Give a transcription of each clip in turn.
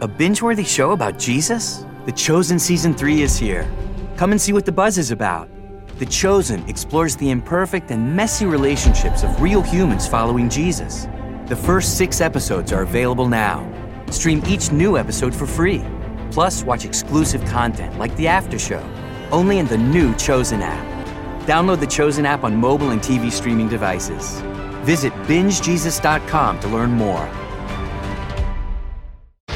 A binge worthy show about Jesus? The Chosen Season 3 is here. Come and see what the buzz is about. The Chosen explores the imperfect and messy relationships of real humans following Jesus. The first six episodes are available now. Stream each new episode for free. Plus, watch exclusive content like the after show, only in the new Chosen app. Download the Chosen app on mobile and TV streaming devices. Visit bingejesus.com to learn more.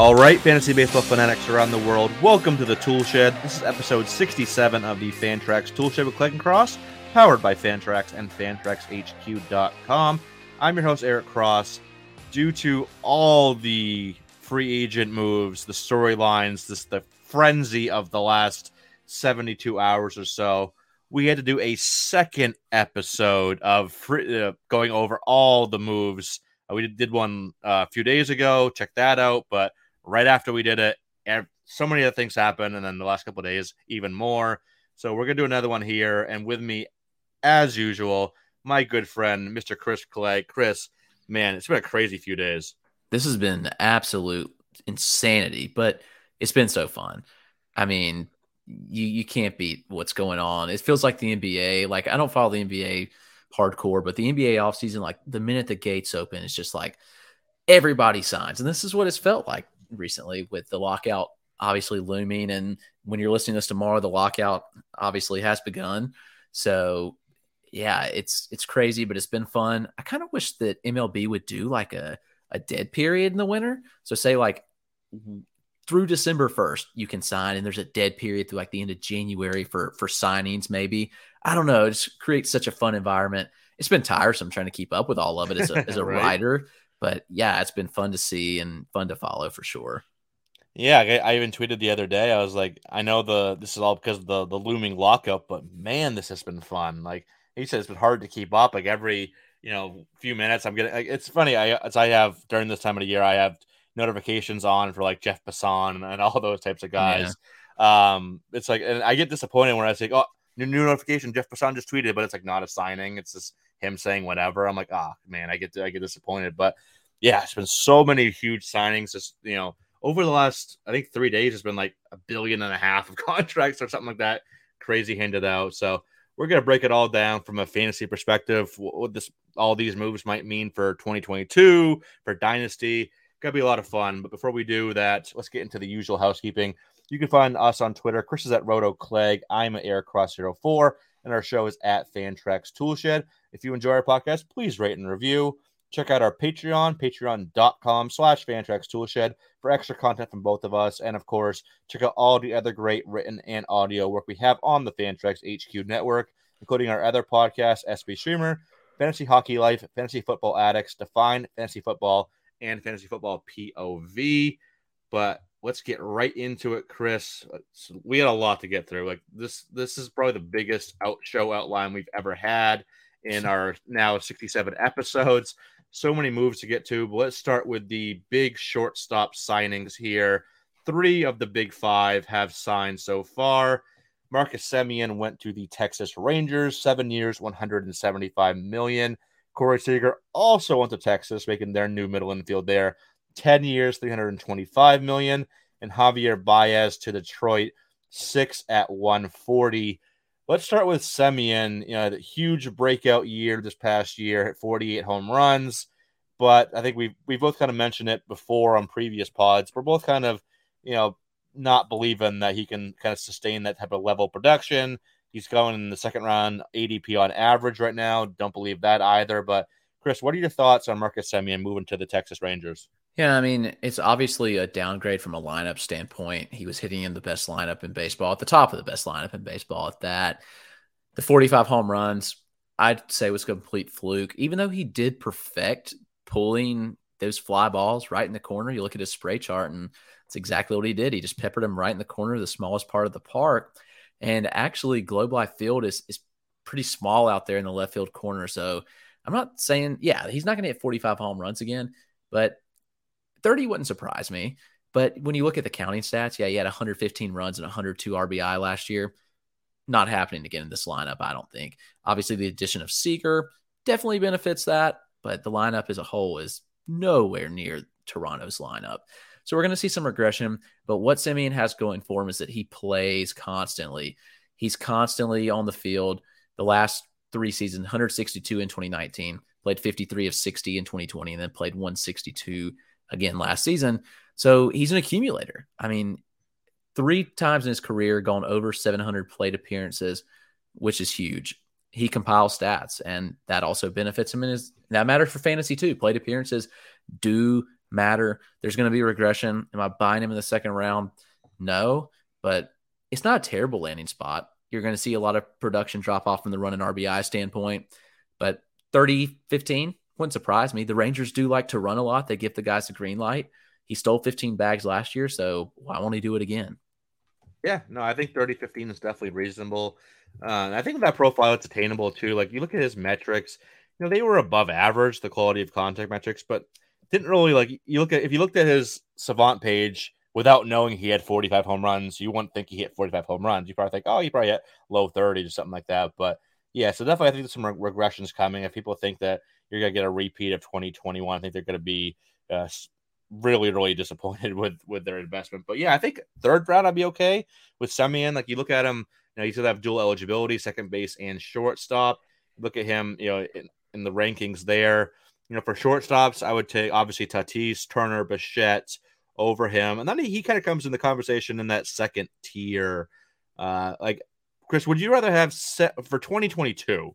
All right, fantasy baseball fanatics around the world, welcome to the Tool Shed. This is episode 67 of the Fantrax Tool Shed with Clegg and Cross, powered by Fantrax and FantraxHQ.com. I'm your host, Eric Cross. Due to all the free agent moves, the storylines, this the frenzy of the last 72 hours or so, we had to do a second episode of free, uh, going over all the moves. Uh, we did one uh, a few days ago. Check that out. But right after we did it, so many other things happened, and then the last couple days, even more. So we're gonna do another one here, and with me, as usual, my good friend, Mr. Chris Clegg. Chris, man, it's been a crazy few days. This has been absolute insanity, but it's been so fun. I mean, you you can't beat what's going on. It feels like the NBA. Like I don't follow the NBA hardcore, but the NBA offseason, like the minute the gates open, it's just like everybody signs. And this is what it's felt like recently with the lockout obviously looming. And when you're listening to this tomorrow, the lockout obviously has begun. So yeah, it's it's crazy, but it's been fun. I kind of wish that MLB would do like a, a dead period in the winter. So say like through December 1st, you can sign, and there's a dead period through like the end of January for for signings, maybe. I don't know. It just creates such a fun environment. It's been tiresome trying to keep up with all of it as a, as a right. writer, but yeah, it's been fun to see and fun to follow for sure. Yeah, I, I, even tweeted the other day. I was like, I know the this is all because of the the looming lockup, but man, this has been fun. Like he said, it's been hard to keep up. Like every you know few minutes, I'm getting. Like, it's funny. I as I have during this time of the year, I have notifications on for like Jeff Passan and all those types of guys. Yeah. Um, it's like, and I get disappointed when I say, oh, new, new notification, Jeff Passan just tweeted, but it's like not a signing. It's just him saying whatever. I'm like, oh man, I get I get disappointed. But yeah, it's been so many huge signings. Just you know, over the last I think three days, it's been like a billion and a half of contracts or something like that. Crazy handed out. So we're gonna break it all down from a fantasy perspective. What this all these moves might mean for 2022 for dynasty. Gonna be a lot of fun. But before we do that, let's get into the usual housekeeping. You can find us on Twitter. Chris is at Roto Clegg. I'm at EricCross04, and our show is at Fantrax Toolshed. If you enjoy our podcast, please rate and review. Check out our Patreon, patreon.com slash Fantrax Toolshed for extra content from both of us. And of course, check out all the other great written and audio work we have on the Fantrax HQ network, including our other podcast, SP Streamer, Fantasy Hockey Life, Fantasy Football Addicts, Define Fantasy Football, and Fantasy Football POV. But let's get right into it, Chris. We had a lot to get through. Like this, this is probably the biggest out show outline we've ever had in our now 67 episodes. So many moves to get to, but let's start with the big shortstop signings here. Three of the big five have signed so far. Marcus Semien went to the Texas Rangers, seven years, 175 million. Corey Seager also went to Texas, making their new middle infield there. 10 years, 325 million. And Javier Baez to Detroit, six at 140. Let's start with Semien. You know, the huge breakout year this past year, hit 48 home runs. But I think we we both kind of mentioned it before on previous pods. We're both kind of, you know, not believing that he can kind of sustain that type of level of production. He's going in the second round ADP on average right now. Don't believe that either. But Chris, what are your thoughts on Marcus Semien moving to the Texas Rangers? Yeah, I mean, it's obviously a downgrade from a lineup standpoint. He was hitting in the best lineup in baseball, at the top of the best lineup in baseball at that. The 45 home runs, I'd say was complete fluke, even though he did perfect pulling those fly balls right in the corner. You look at his spray chart, and it's exactly what he did. He just peppered them right in the corner, the smallest part of the park. And actually, Globe Life Field is, is pretty small out there in the left field corner. So I'm not saying, yeah, he's not going to hit 45 home runs again, but 30 wouldn't surprise me. But when you look at the counting stats, yeah, he had 115 runs and 102 RBI last year. Not happening again in this lineup, I don't think. Obviously, the addition of Seager definitely benefits that, but the lineup as a whole is nowhere near Toronto's lineup. So we're going to see some regression. But what Semien has going for him is that he plays constantly. He's constantly on the field. The last three seasons 162 in 2019, played 53 of 60 in 2020, and then played 162 again last season. So he's an accumulator. I mean, three times in his career, gone over 700 plate appearances, which is huge. He compiles stats, and that also benefits him in his. That matters for fantasy too. Plate appearances do matter. There's going to be regression. Am I buying him in the second round? No, but it's not a terrible landing spot. You're going to see a lot of production drop off from the run and RBI standpoint, but 30 15, wouldn't surprise me. The Rangers do like to run a lot. They give the guys a green light. He stole 15 bags last year, so why won't he do it again? Yeah, no, I think 30 15 is definitely reasonable. Uh, I think that profile it's attainable too. Like you look at his metrics, you know, they were above average, the quality of contact metrics, but didn't really like you look at if you looked at his savant page without knowing he had 45 home runs, you wouldn't think he hit 45 home runs. You probably think, oh, he probably hit low 30s or something like that. But yeah, so definitely I think there's some regressions coming. If people think that you're going to get a repeat of 2021. I think they're going to be uh, really, really disappointed with with their investment. But yeah, I think third round I'd be okay with Semien. Like you look at him, you know, he's going to have dual eligibility, second base and shortstop. Look at him, you know, in, in the rankings there. You know, for shortstops, I would take obviously Tatis, Turner, Bichette over him, and then he, he kind of comes in the conversation in that second tier. Uh, like Chris, would you rather have set for 2022?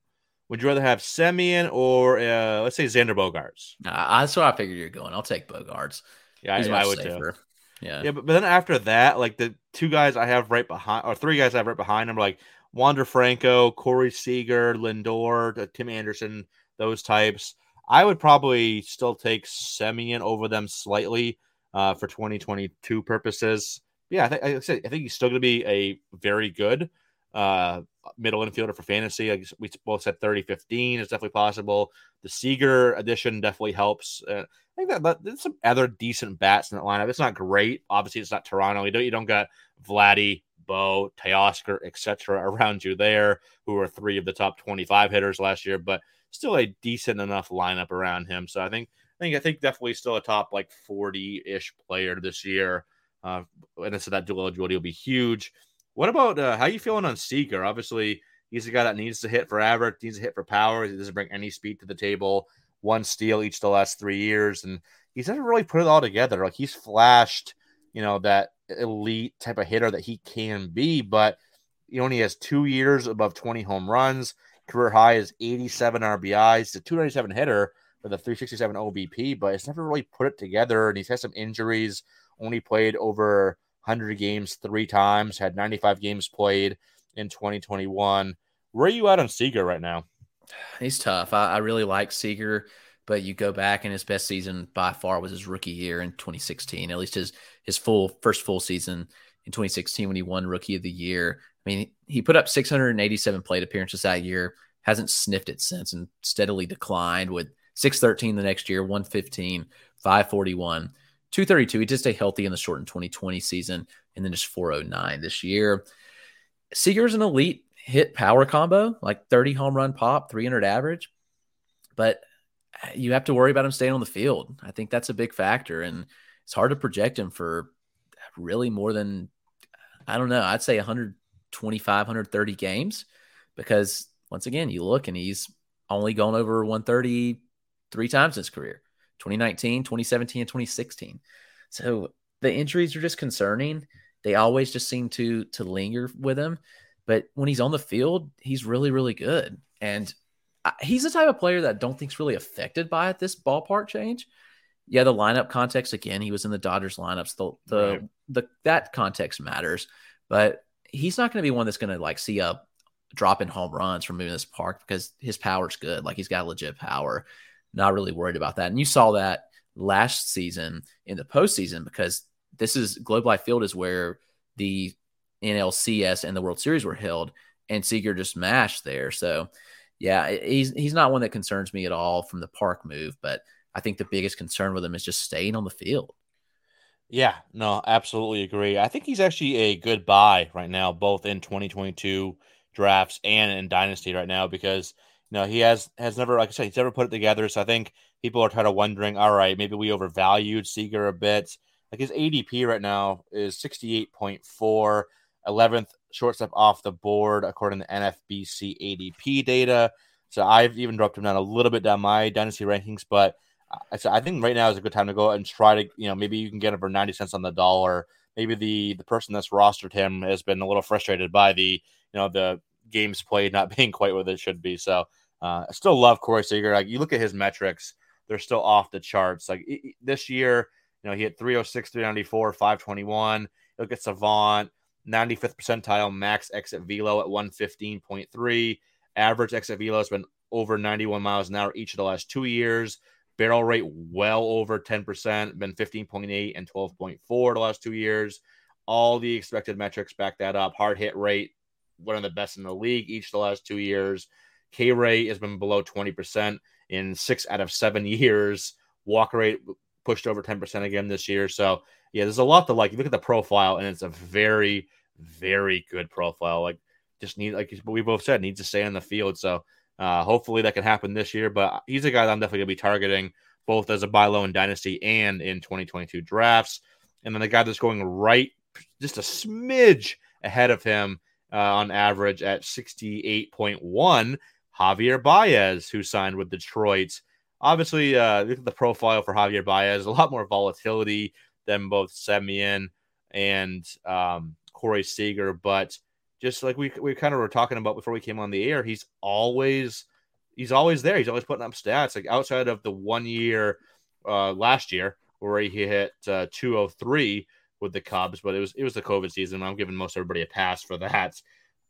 Would you rather have Semien or uh, let's say Xander Bogaerts? Nah, that's what I figured you're going. I'll take Bogaerts. Yeah, I, I, would safer. too. Yeah, yeah, but, but then after that, like the two guys I have right behind, or three guys I have right behind them, like Wander Franco, Corey Seager, Lindor, uh, Tim Anderson, those types. I would probably still take Semien over them slightly uh, for 2022 purposes. Yeah, I think I, said, I think he's still going to be a very good uh, middle infielder for fantasy. We both said 30 15 is definitely possible. The Seager addition definitely helps. Uh, I think that, that there's some other decent bats in that lineup. It's not great. Obviously, it's not Toronto. You don't you don't got Vladdy, Bo, Teoscar, etc. around you there, who are three of the top 25 hitters last year, but still a decent enough lineup around him. So I think I think I think definitely still a top like 40 ish player this year. Uh, and so that dual eligibility will be huge. What about uh, how you feeling on Seager? Obviously, he's a guy that needs to hit for average, needs to hit for power. He doesn't bring any speed to the table. One steal each the last three years, and he's never really put it all together. Like he's flashed, you know, that elite type of hitter that he can be, but he only has two years above 20 home runs. Career high is 87 RBIs. He's a 297 hitter with a 367 OBP, but it's never really put it together. And he's had some injuries. Only played over 100 games three times, had 95 games played in 2021. Where are you at on Seager right now? He's tough. I, I really like Seager, but you go back and his best season by far was his rookie year in 2016. At least his his full first full season in 2016 when he won Rookie of the Year. I mean, he put up 687 plate appearances that year, hasn't sniffed it since, and steadily declined with 613 the next year, 115, 541. 232. He did stay healthy in the shortened 2020 season and then just 409 this year. Seager's an elite hit power combo, like 30 home run pop, 300 average. But you have to worry about him staying on the field. I think that's a big factor. And it's hard to project him for really more than I don't know. I'd say 125, 130 games because once again, you look and he's only gone over 130 three times in his career 2019, 2017, and 2016. So the injuries are just concerning. They always just seem to to linger with him. But when he's on the field, he's really, really good. And he's the type of player that I don't think's really affected by it, this ballpark change. Yeah, the lineup context again, he was in the Dodgers lineups. The the right. the that context matters, but he's not going to be one that's going to like see a drop in home runs from moving this park because his power's good. Like he's got legit power. Not really worried about that. And you saw that last season in the postseason because this is Globe Life Field is where the NLCS and the World Series were held, and Seager just mashed there. So, yeah, he's he's not one that concerns me at all from the park move, but I think the biggest concern with him is just staying on the field. Yeah, no, absolutely agree. I think he's actually a good buy right now, both in 2022 drafts and in Dynasty right now, because know he has has never, like I said, he's never put it together. So I think people are kind of wondering, all right, maybe we overvalued Seager a bit. Like his ADP right now is 68.4. 11th shortstop off the board according to NFBC ADP data. So I've even dropped him down a little bit down my dynasty rankings, but I, I think right now is a good time to go and try to, you know, maybe you can get him for 90 cents on the dollar. Maybe the the person that's rostered him has been a little frustrated by the, you know, the games played not being quite what it should be. So uh, I still love Corey Seager. Like you look at his metrics, they're still off the charts. Like this year, you know, he hit 306, 394, 521. Look at Savant, 95th percentile max exit velo at 115.3. Average exit velo has been over 91 miles an hour each of the last two years. Barrel rate well over 10%, been 15.8 and 12.4 the last two years. All the expected metrics back that up. Hard hit rate, one of the best in the league each the last two years. K rate has been below 20% in six out of seven years. Walk rate pushed over 10% again this year. So yeah, there's a lot to like. You look at the profile, and it's a very, very good profile. Like, just need like we both said, needs to stay on the field. So uh, hopefully that can happen this year. But he's a guy that I'm definitely gonna be targeting both as a buy low in dynasty and in 2022 drafts. And then the guy that's going right, just a smidge ahead of him uh, on average at 68.1, Javier Baez, who signed with Detroit. Obviously, uh, look at the profile for Javier Baez, a lot more volatility than both Semien and um, Corey Seager. But just like we we kind of were talking about before we came on the air, he's always he's always there. He's always putting up stats. Like outside of the one year uh, last year where he hit uh, 203 with the Cubs, but it was it was the COVID season. I'm giving most everybody a pass for that.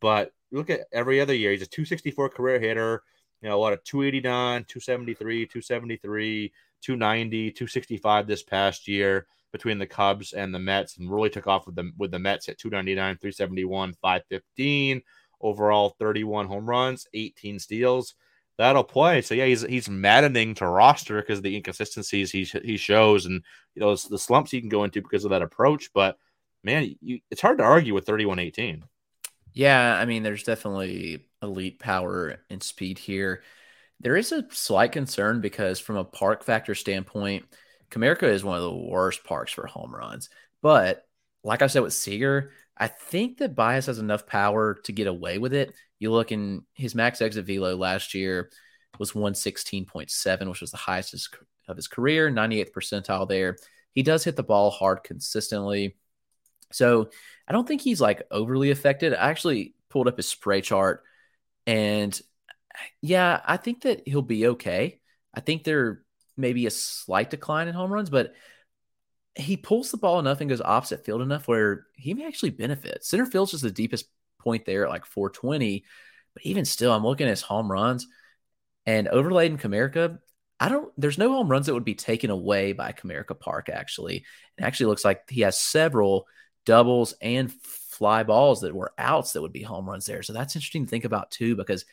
But look at every other year. He's a 264 career hitter. You know, a lot of 289, 273, 273, 290, 265 this past year between the Cubs and the Mets, and really took off with the with the Mets at 299, 371, 515 overall, 31 home runs, 18 steals. That'll play. So yeah, he's he's maddening to roster because of the inconsistencies he he shows and you know the slumps he can go into because of that approach. But man, you, it's hard to argue with 31-18. Yeah, I mean, there's definitely elite power and speed here. There is a slight concern because from a park factor standpoint Comerica is one of the worst parks for home runs. But like I said with Seager, I think that Baez has enough power to get away with it. You look in his max exit velo last year was 116.7, which was the highest of his career, 98th percentile there. He does hit the ball hard consistently. So I don't think he's like overly affected. I actually pulled up his spray chart and yeah, I think that he'll be okay. I think there may be a slight decline in home runs, but he pulls the ball enough and goes opposite field enough where he may actually benefit. Center field's just the deepest point there at like 420. But even still, I'm looking at his home runs and overlaid in Comerica. I don't, there's no home runs that would be taken away by Comerica Park, actually. It actually looks like he has several doubles and fly balls that were outs that would be home runs there. So that's interesting to think about too, because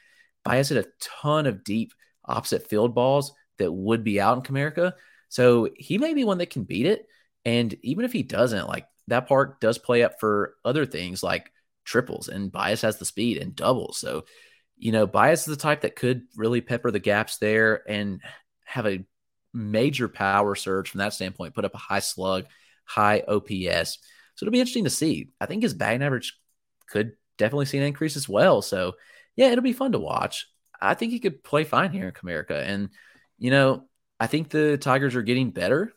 Baez hit a ton of deep opposite field balls that would be out in Comerica. So he may be one that can beat it. And even if he doesn't, like that park does play up for other things like triples, and Baez has the speed and doubles. So, you know, Baez is the type that could really pepper the gaps there and have a major power surge from that standpoint, put up a high slug, high OPS. So it'll be interesting to see. I think his batting average could definitely see an increase as well. So yeah, it'll be fun to watch. I think he could play fine here in Comerica. And, you know, I think the Tigers are getting better.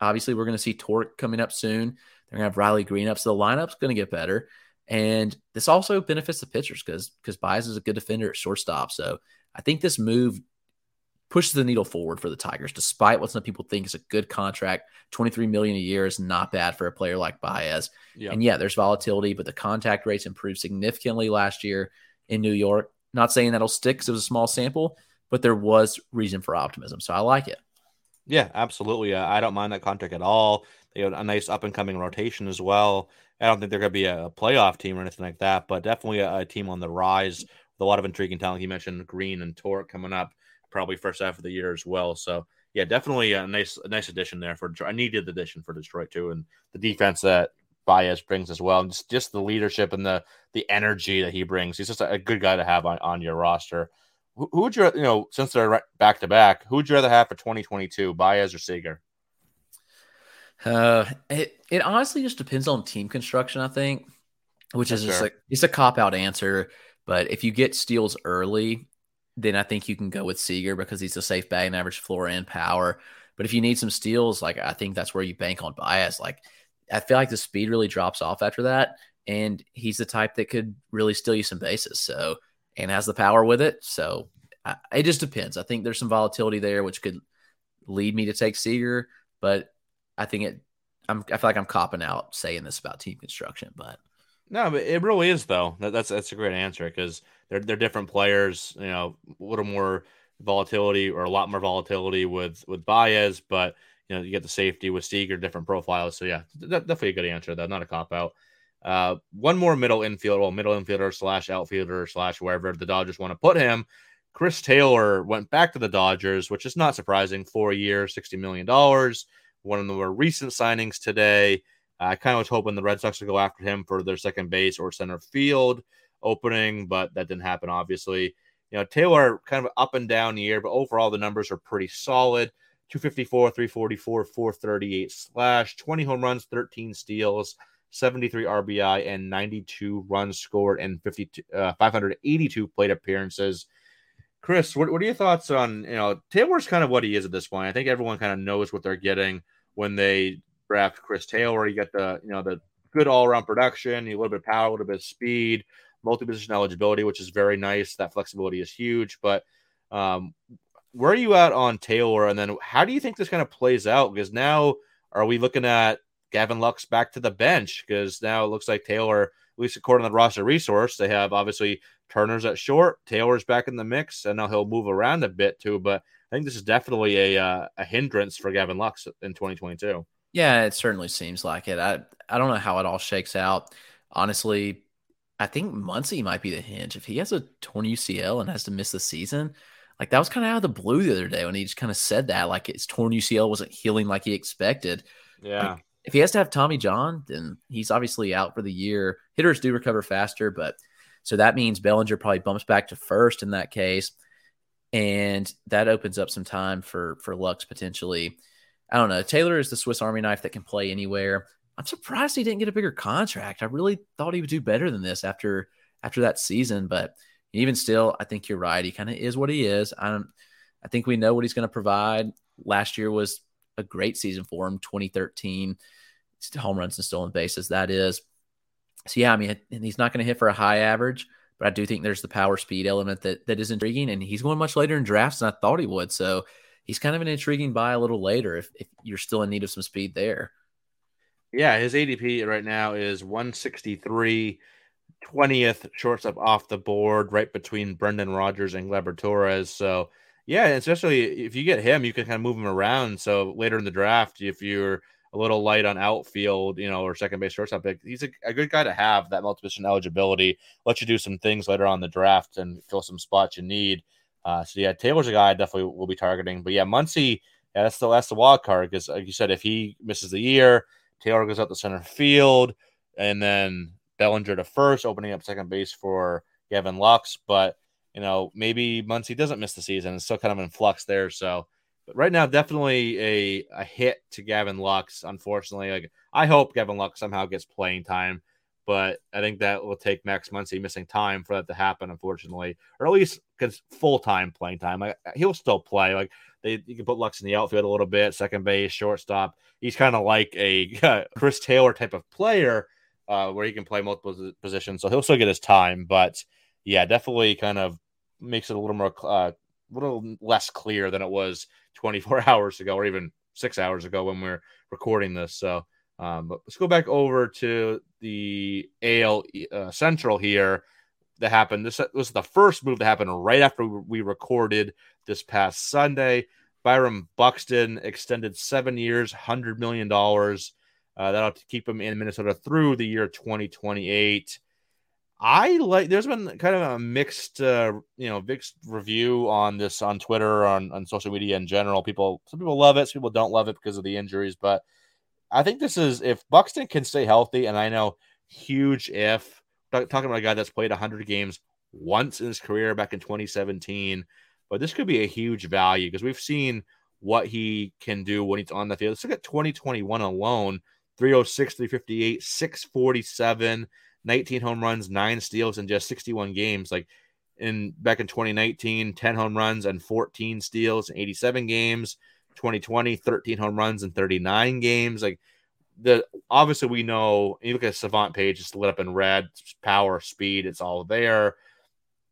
Obviously, we're going to see Tork coming up soon. They're going to have Riley Greene up. So the lineup's going to get better. And this also benefits the pitchers because because Baez is a good defender at shortstop. So I think this move pushes the needle forward for the Tigers, despite what some people think is a good contract. 23 million a year is not bad for a player like Baez. Yep. And yeah, there's volatility, but the contact rates improved significantly last year in New York. Not saying that'll stick because it was a small sample, but there was reason for optimism. So I like it. Yeah, absolutely. Uh, I don't mind that contract at all. They have a nice up and coming rotation as well. I don't think they're going to be a playoff team or anything like that, but definitely a, a, team on the rise with a lot of intriguing talent. You mentioned Greene and Tork coming up probably first half of the year as well. So yeah, definitely a nice a nice addition there for a needed the addition for Detroit too, and the defense that Baez brings as well, and just, just the leadership and the the energy that he brings. He's just a, a good guy to have on, on your roster. Who, would you you know since they're back to back? Who would you rather have for 2022, Baez or Seager? Uh, it it honestly just depends on team construction. I think, which is just like it's a cop out answer. But if you get steals early, then I think you can go with Seager because he's a safe batting average floor and power. But if you need some steals, like I think that's where you bank on Baez Like I feel like the speed really drops off after that, and he's the type that could really steal you some bases. So and has the power with it. So I, it just depends. I think there's some volatility there, which could lead me to take Seager, but I think it. I'm, I feel like I'm copping out saying this about team construction, but no, but it really is though. That, that's that's a great answer because they're they're different players. You know, a little more volatility or a lot more volatility with with Baez, but you know you get the safety with Seager, different profiles. So yeah, definitely a good answer though, not a cop out. Uh, one more middle infielder, well, middle infielder slash outfielder slash wherever the Dodgers want to put him. Chris Taylor went back to the Dodgers, which is not surprising. Four years, $60 million. One of the more recent signings today. I kind of was hoping the Red Sox would go after him for their second base or center field opening, but that didn't happen, obviously. You know, Taylor kind of up and down year, but overall the numbers are pretty solid 254, 344, 438 slash, 20 home runs, 13 steals, 73 RBI, and 92 runs scored in 52, uh, 582 plate appearances. Chris, what, what are your thoughts on, you know, Taylor's kind of what he is at this point. I think everyone kind of knows what they're getting when they draft Chris Taylor. You get the, you know, the good all around production, a little bit of power, a little bit of speed, multi position eligibility, which is very nice. That flexibility is huge. But um, where are you at on Taylor? And then how do you think this kind of plays out? Because now are we looking at Gavin Lux back to the bench? Because now it looks like Taylor, at least according to the roster resource, they have obviously Turner's at short, Taylor's back in the mix, and now he'll move around a bit too. But I think this is definitely a uh, a hindrance for Gavin Lux in 2022. Yeah, it certainly seems like it. I I don't know how it all shakes out. Honestly, I think Muncy might be the hinge. If he has a torn UCL and has to miss the season, like that was kind of out of the blue the other day when he just kind of said that, like his torn UCL wasn't healing like he expected. Yeah. Like, if he has to have Tommy John, then he's obviously out for the year. Hitters do recover faster, but so that means Bellinger probably bumps back to first in that case. And that opens up some time for for Lux potentially. I don't know. Taylor is the Swiss Army knife that can play anywhere. I'm surprised he didn't get a bigger contract. I really thought he would do better than this after after that season, but even still, I think you're right. He kind of is what he is. I don't. I think we know what he's going to provide. Last year was a great season for him. 2013 home runs and stolen bases. That is. So yeah, I mean, he's not going to hit for a high average, but I do think there's the power speed element that that is intriguing, and he's going much later in drafts than I thought he would. So he's kind of an intriguing buy a little later if, if you're still in need of some speed there. Yeah, his ADP right now is 163, 20th shortstop off the board, right between Brendan Rodgers and Gleyber Torres. So, yeah, especially if you get him, you can kind of move him around. So later in the draft, if you're a little light on outfield, you know, or second base shortstop, he's a, a good guy to have that multi position eligibility. Let you do some things later on the draft and fill some spots you need. Uh, so yeah, Taylor's a guy I definitely will be targeting. But yeah, Muncy, yeah, that's the that's the wild card because like you said, if he misses the year, Taylor goes out the center field, and then Bellinger to first, opening up second base for Gavin Lux. But you know, maybe Muncy doesn't miss the season. It's still kind of in flux there. So But right now, definitely a a hit to Gavin Lux. Unfortunately, like I hope Gavin Lux somehow gets playing time, but I think that will take Max Muncy missing time for that to happen. Unfortunately, or at least because full time playing time. Like he'll still play. Like they you can put Lux in the outfield a little bit, second base, shortstop. He's kind of like a Chris Taylor type of player, uh, where he can play multiple positions. So he'll still get his time, but yeah, definitely kind of makes it a little more uh, a little less clear than it was 24 hours ago or even six hours ago when we are recording this. So, um, but let's go back over to the AL uh, Central here that happened. This was the first move that happened right after we recorded this past Sunday. Byron Buxton extended seven years, $100 million. Uh, that'll keep him in Minnesota through the year 2028. I like. There's been kind of a mixed, uh, you know, mixed review on this on Twitter, on on social media in general. People, some people love it, some people don't love it because of the injuries. But I think this is if Buxton can stay healthy, and I know huge if talking about a guy that's played 100 games once in his career back in 2017, but this could be a huge value because we've seen what he can do when he's on the field. Let's look at 2021 alone 306, 358, 647. 19 home runs, nine steals in just 61 games. Like in back in 2019, 10 home runs and 14 steals in 87 games. 2020, 13 home runs and 39 games. Like the obviously we know you look at Savant page, it's lit up in red, power, speed, it's all there.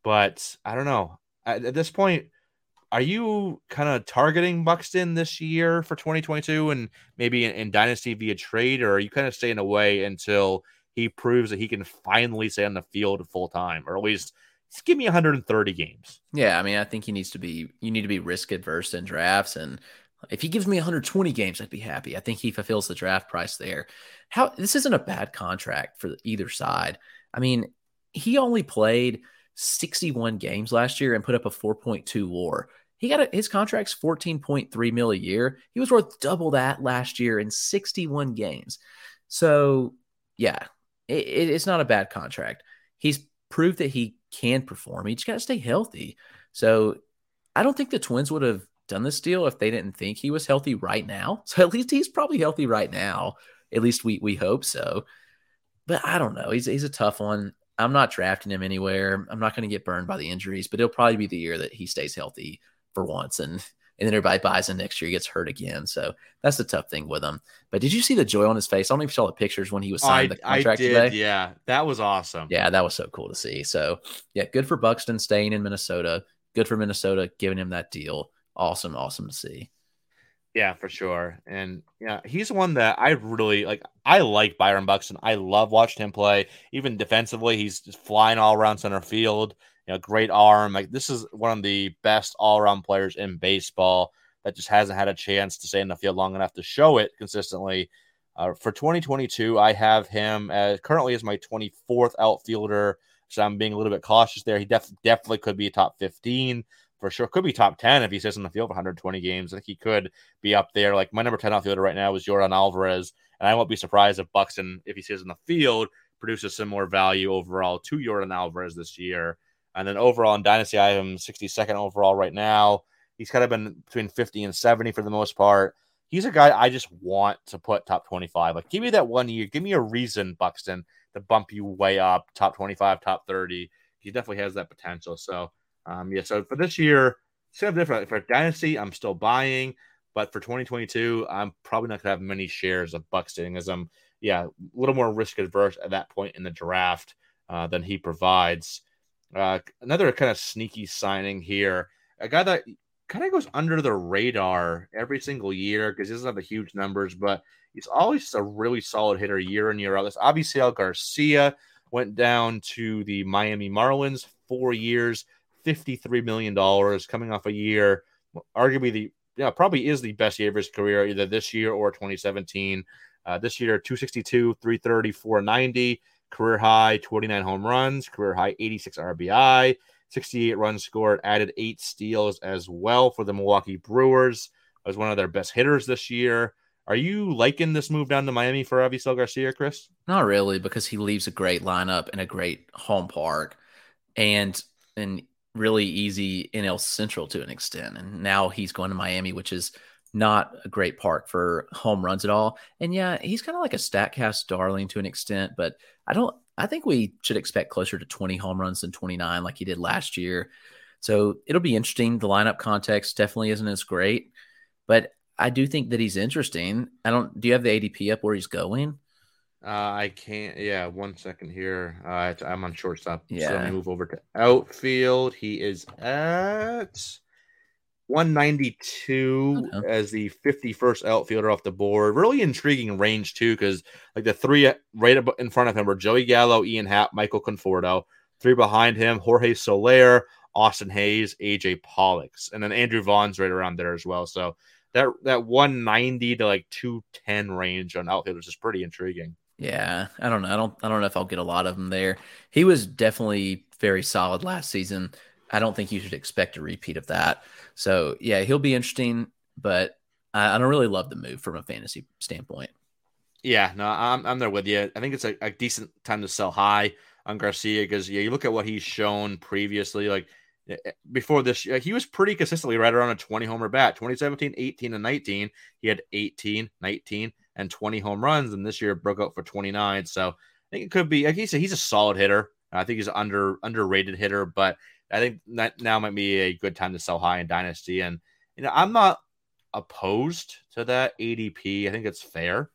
But I don't know. At, at this point, are you kind of targeting Buxton this year for 2022 and maybe in, in Dynasty via trade, or are you kind of staying away until he proves that he can finally stay on the field full time, or at least give me 130 games. Yeah, I mean, I think he needs to be. You need to be risk adverse in drafts, and if he gives me 120 games, I'd be happy. I think he fulfills the draft price there. How this isn't a bad contract for either side. I mean, he only played 61 games last year and put up a 4.2 WAR. He got a, his contract's 14.3 mil a year. He was worth double that last year in 61 games. So, yeah, it, it's not a bad contract. He's proved that he can perform. He just got to stay healthy. So I don't think the Twins would have done this deal if they didn't think he was healthy right now. So at least he's probably healthy right now. At least we we hope so. But I don't know. He's he's a tough one. I'm not drafting him anywhere. I'm not going to get burned by the injuries, but it'll probably be the year that he stays healthy for once. And and then everybody buys him next year, he gets hurt again. So that's the tough thing with him. But did you see the joy on his face? I don't even saw the pictures when he was signed I, the contract I did, today. Yeah, that was awesome. Yeah, that was so cool to see. So yeah, good for Buxton staying in Minnesota. Good for Minnesota giving him that deal. Awesome, awesome to see. Yeah, for sure. And yeah, he's one that I really like. I like Byron Buxton. I love watching him play. Even defensively, he's just flying all around center field you know, great arm. Like this is one of the best all around players in baseball that just hasn't had a chance to stay in the field long enough to show it consistently. Uh, for 2022, I have him as currently as my 24th outfielder. So I'm being a little bit cautious there. He def- definitely could be top 15 for sure. Could be top 10 if he stays in the field for 120 games. I think he could be up there. Like my number 10 outfielder right now is Yordan Alvarez. And I won't be surprised if Buxton, if he stays in the field, produces similar value overall to Yordan Alvarez this year. And then overall in Dynasty, I am 62nd overall right now. He's kind of been between 50 and 70 for the most part. He's a guy I just want to put top 25. Like, give me that one year. Give me a reason, Buxton, to bump you way up, top 25, top 30. He definitely has that potential. So, um, yeah. So for this year, it's kind of different. For Dynasty, I'm still buying, but for 2022, I'm probably not gonna have many shares of Buxton as I'm, yeah, a little more risk adverse at that point in the draft uh, than he provides. Uh, another kind of sneaky signing here. A guy that kind of goes under the radar every single year because he doesn't have the huge numbers, but he's always a really solid hitter year in year out. This Avisail Garcia went down to the Miami Marlins, four years, $53 million, coming off a year, arguably the yeah, probably is the best year of his career, either this year or 2017. Uh, this year, 262, 330, 490 career high 29 home runs, career high 86 RBI, 68 runs scored, added eight steals as well for the Milwaukee Brewers. Was one of their best hitters this year. Are you liking this move down to Miami for Avisail Garcia, Chris? Not really, because he leaves a great lineup and a great home park, and and really easy NL Central to an extent. And now he's going to Miami, which is not a great park for home runs at all. And yeah, he's kind of like a Statcast darling to an extent, but I don't. I think we should expect closer to 20 home runs than 29, like he did last year. So it'll be interesting. The lineup context definitely isn't as great, but I do think that he's interesting. I don't. Do you have the ADP up where he's going? Uh, I can't. Yeah, one second here. Uh, I'm on shortstop. Yeah. So move over to outfield. He is at 192 Okay. as the 51st outfielder off the board. Really intriguing range too, because like the three right in front of him were Joey Gallo, Ian Happ, Michael Conforto. Three behind him, Jorge Soler, Austin Hays, AJ Pollock, and then Andrew Vaughn's right around there as well. So that that 190 to like 210 range on outfielders is pretty intriguing. Yeah, I don't know. I don't. I don't know if I'll get a lot of them there. He was definitely very solid last season. I don't think you should expect a repeat of that. So yeah, he'll be interesting, but I, I don't really love the move from a fantasy standpoint. Yeah, no, I'm I'm there with you. I think it's a, a decent time to sell high on Garcia because yeah, you look at what he's shown previously, like eh, eh, before this, he was pretty consistently right around a 20 homer bat. 2017, 18, and 19, he had 18, 19, and 20 home runs, and this year broke out for 29. So I think it could be. Like he said, he's a solid hitter. I think he's an under underrated hitter, but I think that now might be a good time to sell high in dynasty. And you know, I'm not opposed to that ADP. I think it's fair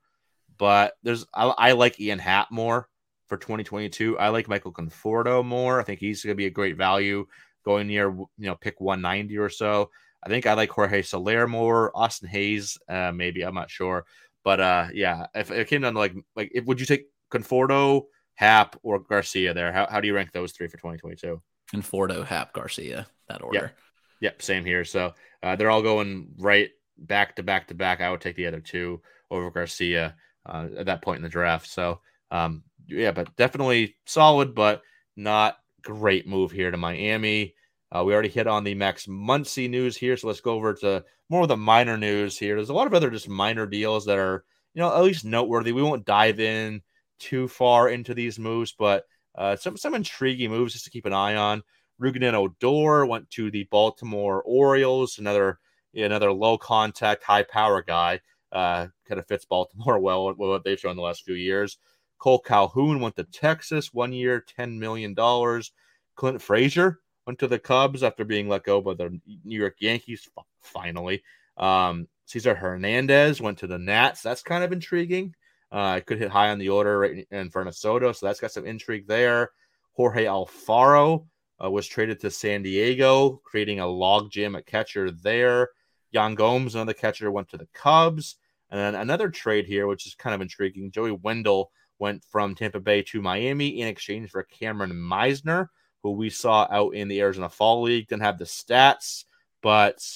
but there's I, I like Ian Happ more for 2022. I like Michael Conforto more. I think he's going to be a great value going near you know pick 190 or so. I think I like Jorge Soler more. Austin Hays, uh, maybe I'm not sure, but uh, yeah, if it came down to like like if would you take Conforto, Happ, or Garcia there? How, how do you rank those three for 2022? Conforto, Happ, Garcia, that order. Yep, same here. So uh, they're all going right back to back to back. I would take the other two over Garcia uh, at that point in the draft. So um, yeah, but definitely solid, but not great move here to Miami. Uh, we already hit on the Max Muncy news here, so let's go over to more of the minor news here. There's a lot of other just minor deals that are you know at least noteworthy. We won't dive in too far into these moves, but uh, some some intriguing moves just to keep an eye on. Rougned Odor went to the Baltimore Orioles, another another low contact, high power guy. Uh, kind of fits Baltimore well with what they've shown the last few years. Cole Calhoun went to Texas, one year, ten million dollars. Clint Frazier went to the Cubs after being let go by the New York Yankees. Finally, um, Cesar Hernandez went to the Nats. That's kind of intriguing. Uh, could hit high on the order right in front of Soto, so that's got some intrigue there. Jorge Alfaro uh, was traded to San Diego, creating a logjam at catcher there. Yan Gomes, another catcher, went to the Cubs. And then another trade here, which is kind of intriguing. Joey Wendle went from Tampa Bay to Miami in exchange for Kameron Misner, who we saw out in the Arizona Fall League. Didn't have the stats, but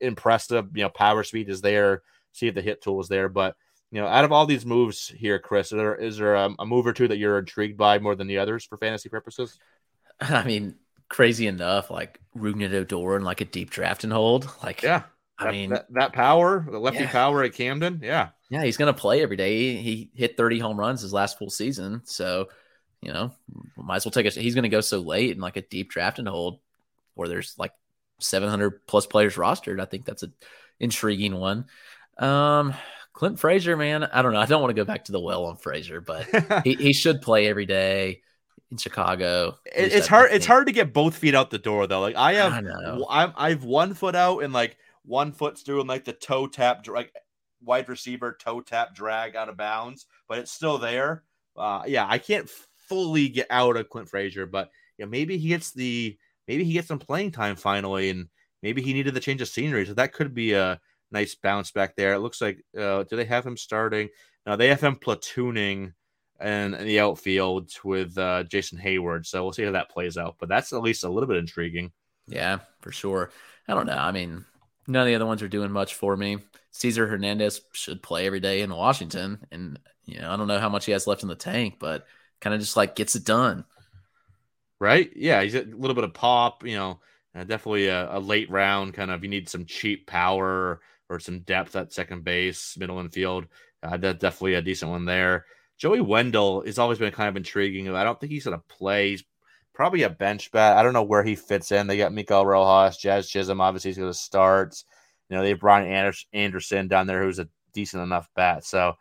impressive. You know, power speed is there. See if the hit tool is there. But, you know, out of all these moves here, Chris, is there, is there a, a move or two that you're intrigued by more than the others for fantasy purposes? I mean, crazy enough, like Rougned Odor and like a deep draft and hold. Like, Yeah. I that, mean, that, that power, the lefty Yeah. power at Camden. Yeah. yeah, he's gonna play every day. He hit 30 home runs his last full season, so you know, might as well take a. He's gonna go so late in like a deep draft and hold, where there's like 700 plus players rostered. I think that's an intriguing one. Um, Clint Frazier, man, I don't know. I don't want to go back to the well on Frazier, but he, he should play every day in Chicago. It- it's hard. It's hard to get both feet out the door though. Like I have, I I've one foot out and like one foot's doing like the toe tap, like wide receiver toe tap drag out of bounds, but it's still there. Uh, yeah, I can't fully get out of Clint Frazier, but yeah, maybe he gets the maybe he gets some playing time finally, and maybe he needed the change of scenery, so that could be a nice bounce back there. It looks like uh, do they have him starting? No, they have him platooning and in the outfield with uh, Jason Heyward. So we'll see how that plays out. But that's at least a little bit intriguing. Yeah, for sure. I don't know. I mean, none of the other ones are doing much for me. Cesar Hernandez should play every day in Washington, and you know, I don't know how much he has left in the tank, but kind of just like gets it done. Right? Yeah, he's a little bit of pop, you know, uh, definitely a, a late round kind of. You need some cheap power or some depth at second base, middle infield. Uh, that's definitely a decent one there. Joey Wendle has always been kind of intriguing. I don't think he's going to play. He's probably a bench bat. I don't know where he fits in. They got Miguel Rojas, Jazz Chisholm. Obviously, he's going to start. You know, they have Brian Anderson down there, who's a decent enough bat. So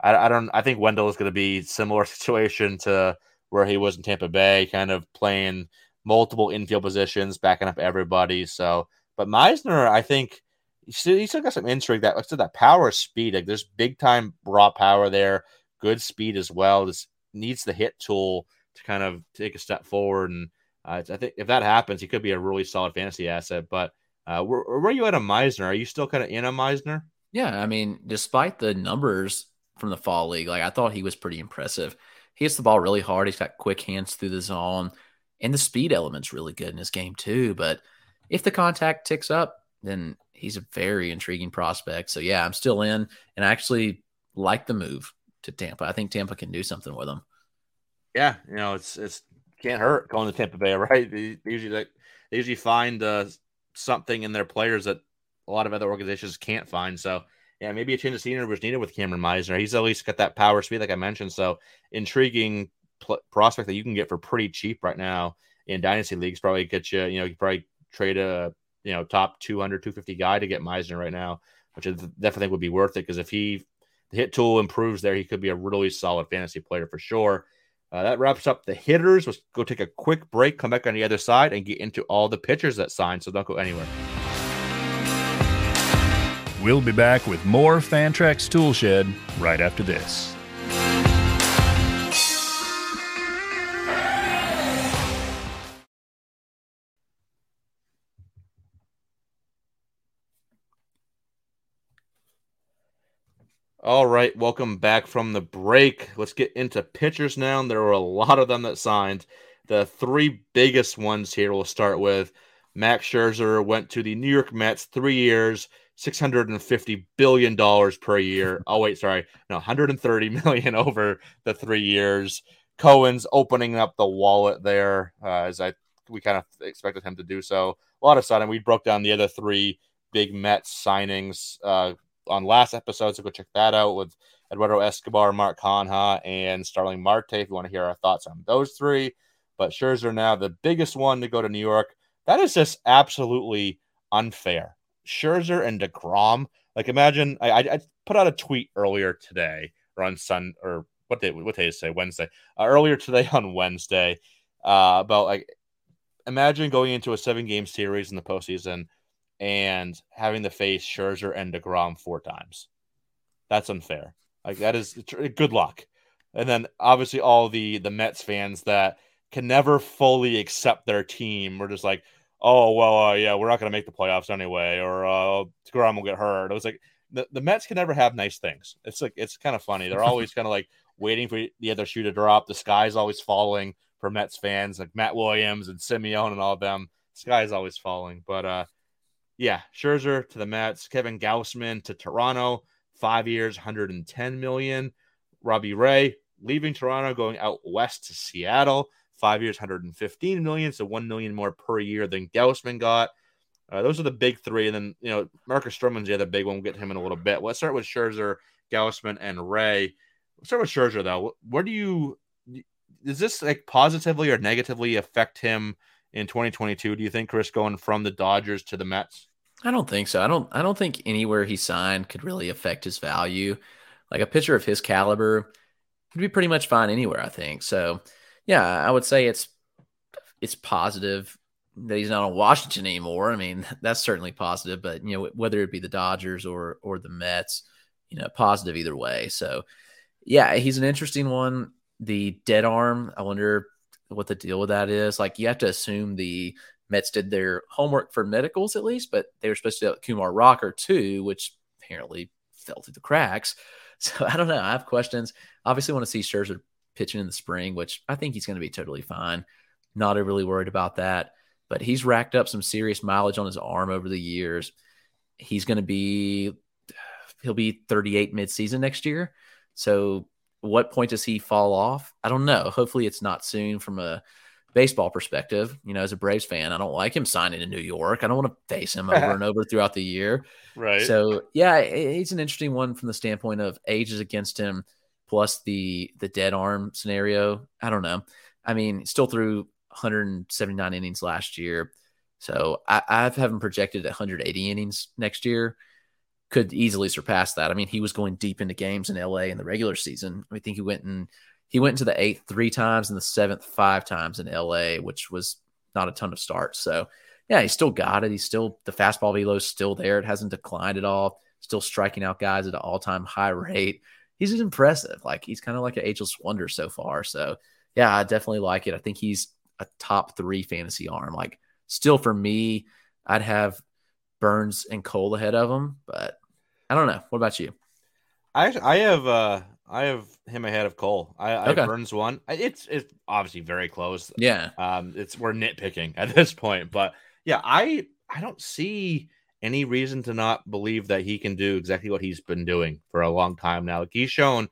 I, I don't. I think Wendle is going to be similar situation to where he was in Tampa Bay, kind of playing multiple infield positions, backing up everybody. So, but Misner, I think he still, got some intrigue. That like I that power speed. Like there's big time raw power there, good speed as well. This needs the hit tool to kind of take a step forward. And uh, I think if that happens, he could be a really solid fantasy asset. But uh, where, where are you at a Misner? Are you still kind of in a Misner? Yeah, I mean, despite the numbers from the fall league, like I thought he was pretty impressive. He hits the ball really hard. He's got quick hands through the zone, and the speed element's really good in his game too. But if the contact ticks up, then he's a very intriguing prospect. So yeah, I'm still in, and I actually like the move to Tampa. I think Tampa can do something with him. Yeah, you know, it's it's can't hurt going to Tampa Bay, right? They, usually like they usually find uh, something in their players that a lot of other organizations can't find. So yeah, maybe a change of scenery was needed with Kameron Misner. He's at least got that power speed, like I mentioned. So intriguing pl- prospect that you can get for pretty cheap right now in dynasty leagues. Probably get you, you know, you probably trade a you know top 200, 250 guy to get Misner right now, which I definitely think would be worth it because if he the hit tool improves there, he could be a really solid fantasy player for sure. Uh, that wraps up the hitters. Let's go take a quick break, come back on the other side, and get into all the pitchers that signed. So don't go anywhere. We'll be back with more Fantrax Toolshed right after this. All right, welcome back from the break. Let's get into pitchers now. There were a lot of them that signed. The three biggest ones here we'll start with. Max Scherzer went to the New York Mets, three years, $650 billion per year. Oh, wait, sorry. No, 130 million over the three years. Cohen's opening up the wallet there, uh, as I we kind of expected him to do so. A lot of sudden, we broke down the other three big Mets signings. Uh, on last episode, so go check that out with Eduardo Escobar, Mark Canha, and Starling Marte if you want to hear our thoughts on those three. But Scherzer now the biggest one to go to New York. That is just absolutely unfair. Scherzer and DeGrom. Like imagine I, I put out a tweet earlier today or on Sun or what day what day is say Wednesday uh, earlier today on Wednesday uh, about like imagine going into a seven game series in the postseason and having to face Scherzer and DeGrom four times. That's unfair. Like that is good luck. And then obviously all the the Mets fans that can never fully accept their team. We're just like, oh well, uh, yeah, we're not going to make the playoffs anyway, or uh, DeGrom will get hurt. It was like the, the Mets can never have nice things. It's like it's kind of funny. They're always kind of like waiting for the other shoe to drop. The sky's always falling for Mets fans, like Matt Williams and Semien and all of them. The sky is always falling. But uh, yeah, Scherzer to the Mets, Kevin Gausman to Toronto, five years, 110 million. Robbie Ray leaving Toronto, going out west to Seattle, five years, 115 million, so one million more per year than Gausman got. Uh, those are the big three, and then you know Marcus Stroman's the other big one. We'll get him in a little bit. Let's start with Scherzer, Gausman, and Ray. Let's start with Scherzer though. Where do you does this like positively or negatively affect him in 2022? Do you think Chris going from the Dodgers to the Mets? I don't think so. I don't I don't think anywhere he signed could really affect his value. Like a pitcher of his caliber could be pretty much fine anywhere, I think. So yeah, I would say it's it's positive that he's not on Washington anymore. I mean, that's certainly positive, but you know, whether it be the Dodgers or or the Mets, you know, positive either way. So yeah, he's an interesting one. The dead arm, I wonder what the deal with that is. Like you have to assume the Mets did their homework for medicals at least, but they were supposed to do Kumar Rocker too, which apparently fell through the cracks. So I don't know. I have questions. Obviously, want to see Scherzer pitching in the spring, which I think he's going to be totally fine. Not overly worried about that. But he's racked up some serious mileage on his arm over the years. He's going to be he'll be 38 midseason next year. So what point does he fall off? I don't know. Hopefully it's not soon from a baseball perspective, you know, as a Braves fan, I don't like him signing in New York. I don't want to face him over and over throughout the year. Right. So yeah, he's an interesting one from the standpoint of ages against him, plus the the dead arm scenario. I don't know. I mean, still threw 179 innings last year. So I, I have him projected at 180 innings next year. Could easily surpass that. I mean, he was going deep into games in LA in the regular season. I think he went and he went into the eighth three times and the seventh five times in LA, which was not a ton of starts. So yeah, he still got it. He's still the fastball velo is still there. It hasn't declined at all. Still striking out guys at an all time high rate. He's just impressive. Like he's kind of like an ageless wonder so far. So yeah, I definitely like it. I think he's a top three fantasy arm. Like still for me, I'd have Burnes and Cole ahead of him, but I don't know. What about you? I I have uh I have him ahead of Cole. I, I Okay. Burnes one. It's it's obviously very close. Yeah. Um, it's we're nitpicking at this point, but yeah, I I don't see any reason to not believe that he can do exactly what he's been doing for a long time now. Like he's shown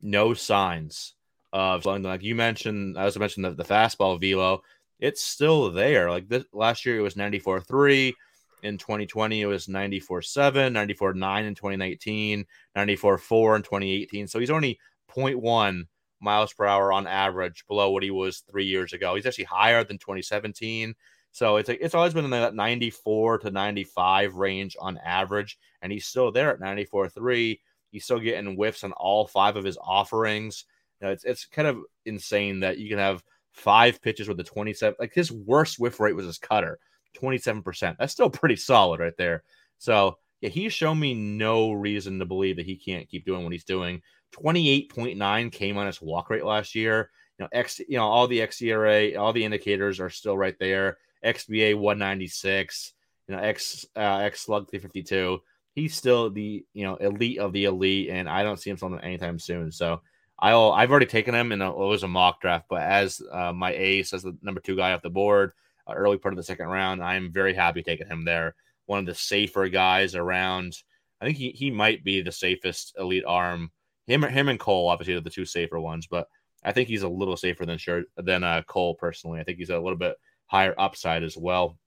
no signs of slowing down. Like you mentioned, I also mentioned the, the fastball velo. It's still there. Like this last year, it was 94 3. In 2020, it was 94 7, 94 9 in 2019, 94 4 in 2018. So he's only 0.1 miles per hour on average below what he was three years ago. He's actually higher than 2017. So it's it's always been in that 94 to 95 range on average, and he's still there at 94 3. He's still getting whiffs on all five of his offerings. You know, it's it's kind of insane that you can have five pitches with a 27. Like his worst whiff rate was his cutter, 27%. That's still pretty solid right there. So yeah, he's shown me no reason to believe that he can't keep doing what he's doing. 28.9 came on his walk rate last year. You know, X, you know, all the XERA, all the indicators are still right there. XBA 196, you know, X uh, X slug 352. He's still the you know elite of the elite, and I don't see him selling anytime soon. So I'll I've already taken him in a, it was a mock draft, but as uh, my ace as the number two guy off the board, uh, early part of the second round, I'm very happy taking him there. One of the safer guys around. I think he, he might be the safest elite arm. Him him and Cole obviously are the two safer ones, but I think he's a little safer than sure than uh, Cole personally. I think he's a little bit higher upside as well.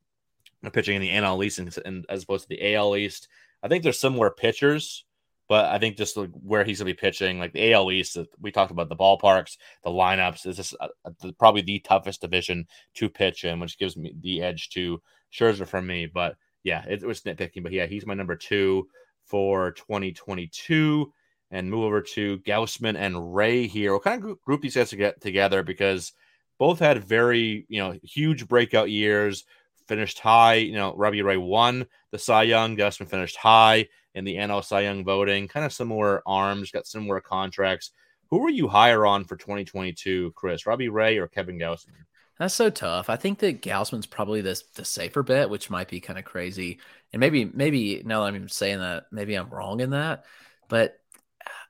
Pitching in the NL East and, and as opposed to the AL East. I think they're similar pitchers, but I think just where he's going to be pitching, like the AL East, we talked about the ballparks, the lineups. This Is uh, the, probably the toughest division to pitch in, which gives me the edge to Scherzer for me. But yeah, it, was nitpicking. But yeah, he's my number two for 2022. And move over to Gausman and Ray here. We'll kind of group, group these guys to get together because both had very, you know, huge breakout years, finished high. You know, Robbie Ray won the Cy Young, Gausman finished high in the NL Cy Young voting, kind of similar arms, got similar contracts. Who were you higher on for 2022, Chris? Robbie Ray or Kevin Gausman? That's so tough. I think that Gausman's probably the the safer bet, which might be kind of crazy. And maybe maybe now that I'm saying that, maybe I'm wrong in that. But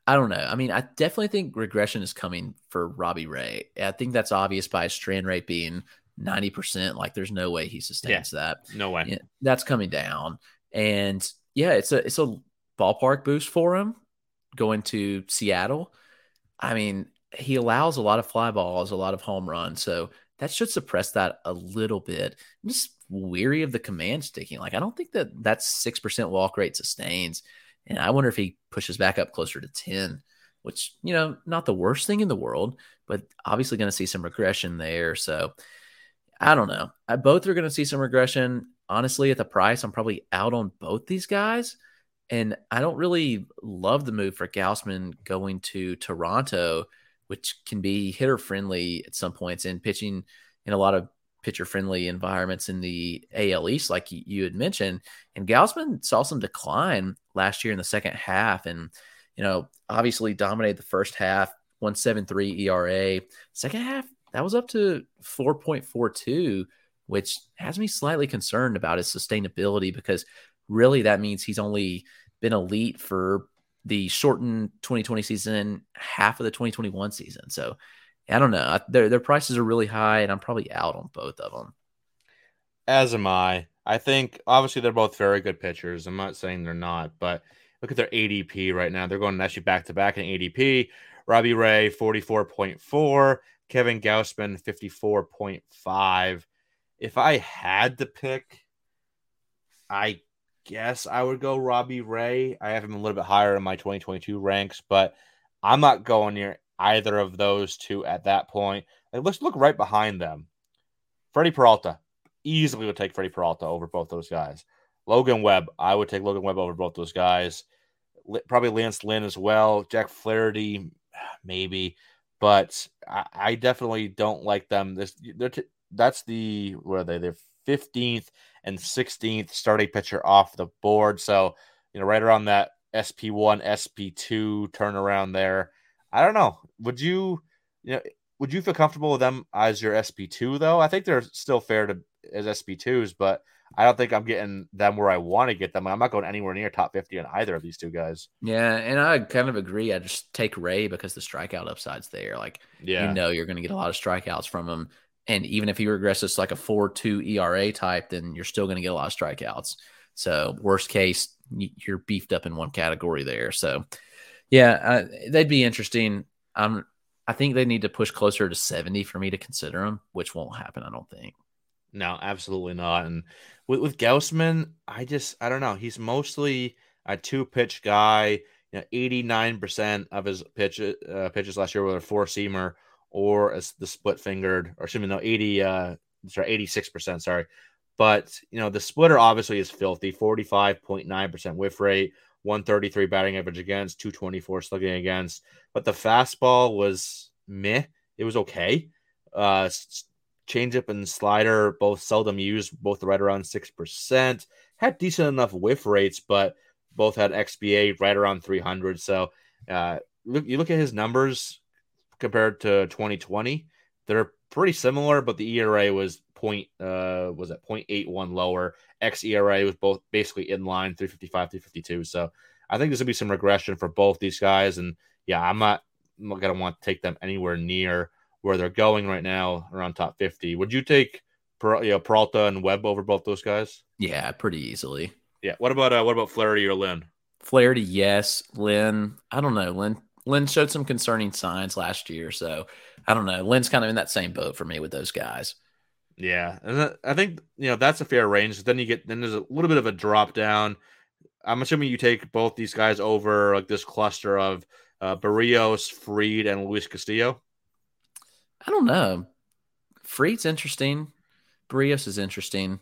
I don't know. I mean, I definitely think regression is coming for Robbie Ray. I think that's obvious by strand rate being 90%. Like there's no way he sustains that. No way. Yeah, that's coming down. And yeah, it's a it's a ballpark boost for him going to Seattle. I mean, he allows a lot of fly balls, a lot of home runs. So that should suppress that a little bit. I'm just weary of the command sticking. Like I don't think that that 6% walk rate sustains. And I wonder if he pushes back up closer to 10, which, you know, not the worst thing in the world, but obviously going to see some regression there. So I don't know. Both are going to see some regression. Honestly, at the price, I'm probably out on both these guys. And I don't really love the move for Gausman going to Toronto, which can be hitter friendly at some points and pitching in a lot of pitcher friendly environments in the AL East, like you, had mentioned. And Gausman saw some decline last year in the second half, and you know, obviously dominated the first half, 173 ERA. Second half, that was up to 4.42, which has me slightly concerned about his sustainability because really that means he's only been elite for the shortened 2020 season, half of the 2021 season. So I don't know. Their their prices are really high, and I'm probably out on both of them. As am I. I think obviously they're both very good pitchers. I'm not saying they're not, but look at their ADP right now. They're going actually back to back in ADP. Robbie Ray 44.4, Kevin Gausman 54.5. If I had to pick, I guess I would go Robbie Ray. I have him a little bit higher in my 2022 ranks, but I'm not going near either of those two at that point. Let's look right behind them. Freddie Peralta easily would take Freddie Peralta over both those guys. Logan Webb, I would take Logan Webb over both those guys. Probably Lance Lynn as well. Jack Flaherty, maybe, but I, I definitely don't like them. This t- that's the where are they? They're fifteenth and sixteenth starting pitcher off the board. So you know, right around that SP one, SP two turnaround there. I don't know. Would you, you know, would you feel comfortable with them as your SP two though? I think they're still fair to as SP twos, but I don't think I'm getting them where I want to get them. I'm not going anywhere near top 50 on either of these two guys. Yeah, and I kind of agree. I just take Ray because the strikeout upside's there. Like, yeah. you know, you're going to get a lot of strikeouts from him. And even if he regresses like a 4 2 ERA type, then you're still going to get a lot of strikeouts. So, worst case, you're beefed up in one category there. So, yeah, they'd be interesting. I'm, I think they need to push closer to 70 for me to consider them, which won't happen, I don't think. No, absolutely not. And with, with Gausman, I just, I don't know. He's mostly a two pitch guy. You know, 89% of his pitch, uh, pitches last year were a four seamer or as the split fingered, or excuse me, no, 80, uh, sorry, 86%, sorry. But, you know, the splitter obviously is filthy 45.9% whiff rate, 133 batting average against, 224 slugging against. But the fastball was meh. It was okay. Uh, changeup and slider both seldom used, both right around 6%. Had decent enough whiff rates, but both had XBA right around 300. So uh, look, you look at his numbers compared to 2020, they're pretty similar, but the ERA was point uh was at 0.81 lower. xERA was both basically in line 355 352. So I think this gonna be some regression for both these guys. And yeah, I'm not, I'm not gonna want to take them anywhere near where they're going right now around top 50. Would you take per, you know, Peralta and Webb over both those guys? Yeah, pretty easily. Yeah. What about uh, what about Flaherty or Lynn? Flaherty, yes. Lynn, I don't know. Lynn Lynn showed some concerning signs last year, so I don't know. Lynn's kind of in that same boat for me with those guys. Yeah, and I think you know that's a fair range. Then you get then there's a little bit of a drop down. I'm assuming you take both these guys over like this cluster of uh, Berrios, Fried, and Luis Castillo. I don't know. Fried's interesting. Berrios is interesting.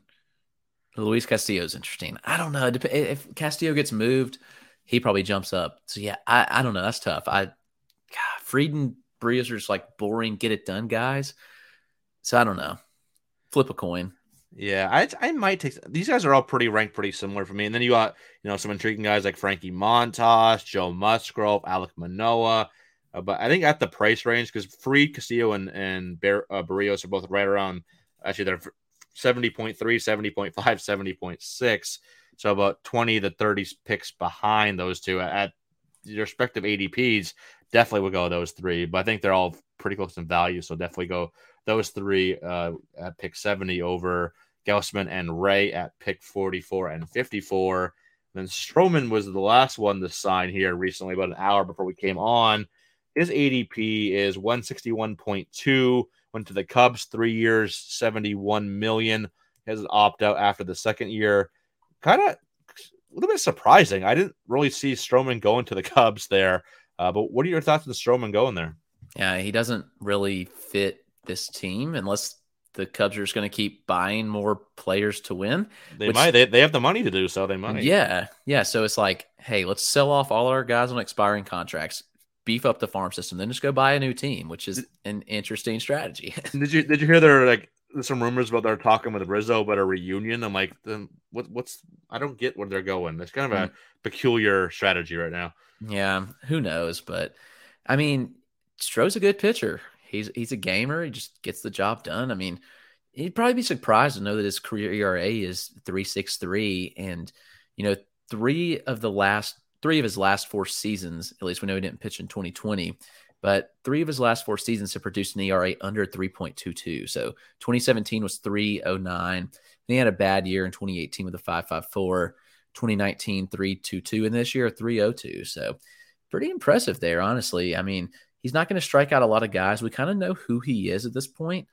Luis Castillo is interesting. I don't know. If Castillo gets moved, he probably jumps up. So yeah, I, I don't know. That's tough. I God, Fried and Berrios are just like boring, get it done guys. So I don't know. Flip a coin. Yeah, I I might take these guys are all pretty ranked pretty similar for me. And then you got you know some intriguing guys like Frankie Montas, Joe Musgrove, Alec Manoah. Uh, but I think at the price range, because Fried, Castillo, and and Bar- uh, Berrios are both right around. Actually, they're 70.3, 70.5, 70.6. So about 20 to 30 picks behind those two at, at respective ADPs. Definitely would go those three, but I think they're all pretty close in value. So definitely go those three uh, at pick 70 over Gausman and Ray at pick 44 and 54. then Stroman was the last one to sign here recently, about an hour before we came on. His ADP is 161.2. Went to the Cubs three years, 71 million. Has an opt out after the second year. Kind of a little bit surprising. I didn't really see Stroman going to the Cubs there. Uh, but what are your thoughts on Stroman going there? Yeah, he doesn't really fit this team unless the Cubs are just going to keep buying more players to win. They which, might. They, they have the money to do so. They might. Yeah. Yeah. So it's like, hey, let's sell off all our guys on expiring contracts beef up the farm system, then just go buy a new team, which is an interesting strategy. did you did you hear there like some rumors about they're talking with Rizzo about a reunion? I'm like, then what what's I don't get where they're going. It's kind of a mm. peculiar strategy right now. Yeah, who knows? But I mean, Stroh's a good pitcher. He's he's a gamer. He just gets the job done. I mean, he'd probably be surprised to know that his career ERA is three six three, and you know, three of the last three of his last four seasons, at least we know he didn't pitch in 2020, but three of his last four seasons have produced an ERA under 3.22. So 2017 was 309. He had a bad year in 2018 with a 554, 2019 322, and this year 302. So pretty impressive there, honestly. I mean, he's not going to strike out a lot of guys. We kind of know who he is at this point,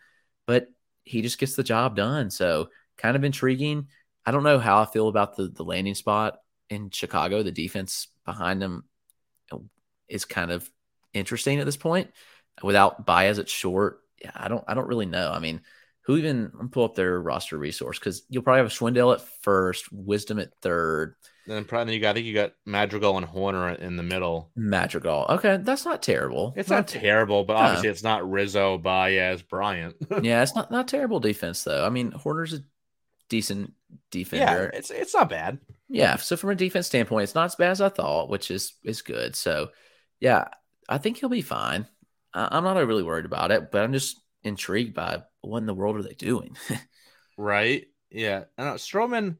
but he just gets the job done. So kind of intriguing. I don't know how I feel about the the landing spot in Chicago. The defense behind them is kind of interesting at this point. Without Baez at short, yeah, I don't I don't really know. I mean, who even pull up their roster resource because you'll probably have Schwindel at first, Wisdom at third. Then probably you got I think you got Madrigal and Hoerner in the middle. Madrigal. Okay, that's not terrible. It's not, terrible, but obviously it's not Rizzo, Baez, Bryant. yeah, it's not not terrible defense though. I mean, Hoerner's a decent defender. yeah, it's it's not bad. Yeah, so from a defense standpoint, it's not as bad as I thought, which is is good. So, yeah, I think he'll be fine. I, am not really worried about it, but I'm just intrigued by what in the world are they doing? right? Yeah, I know uh, Stroman.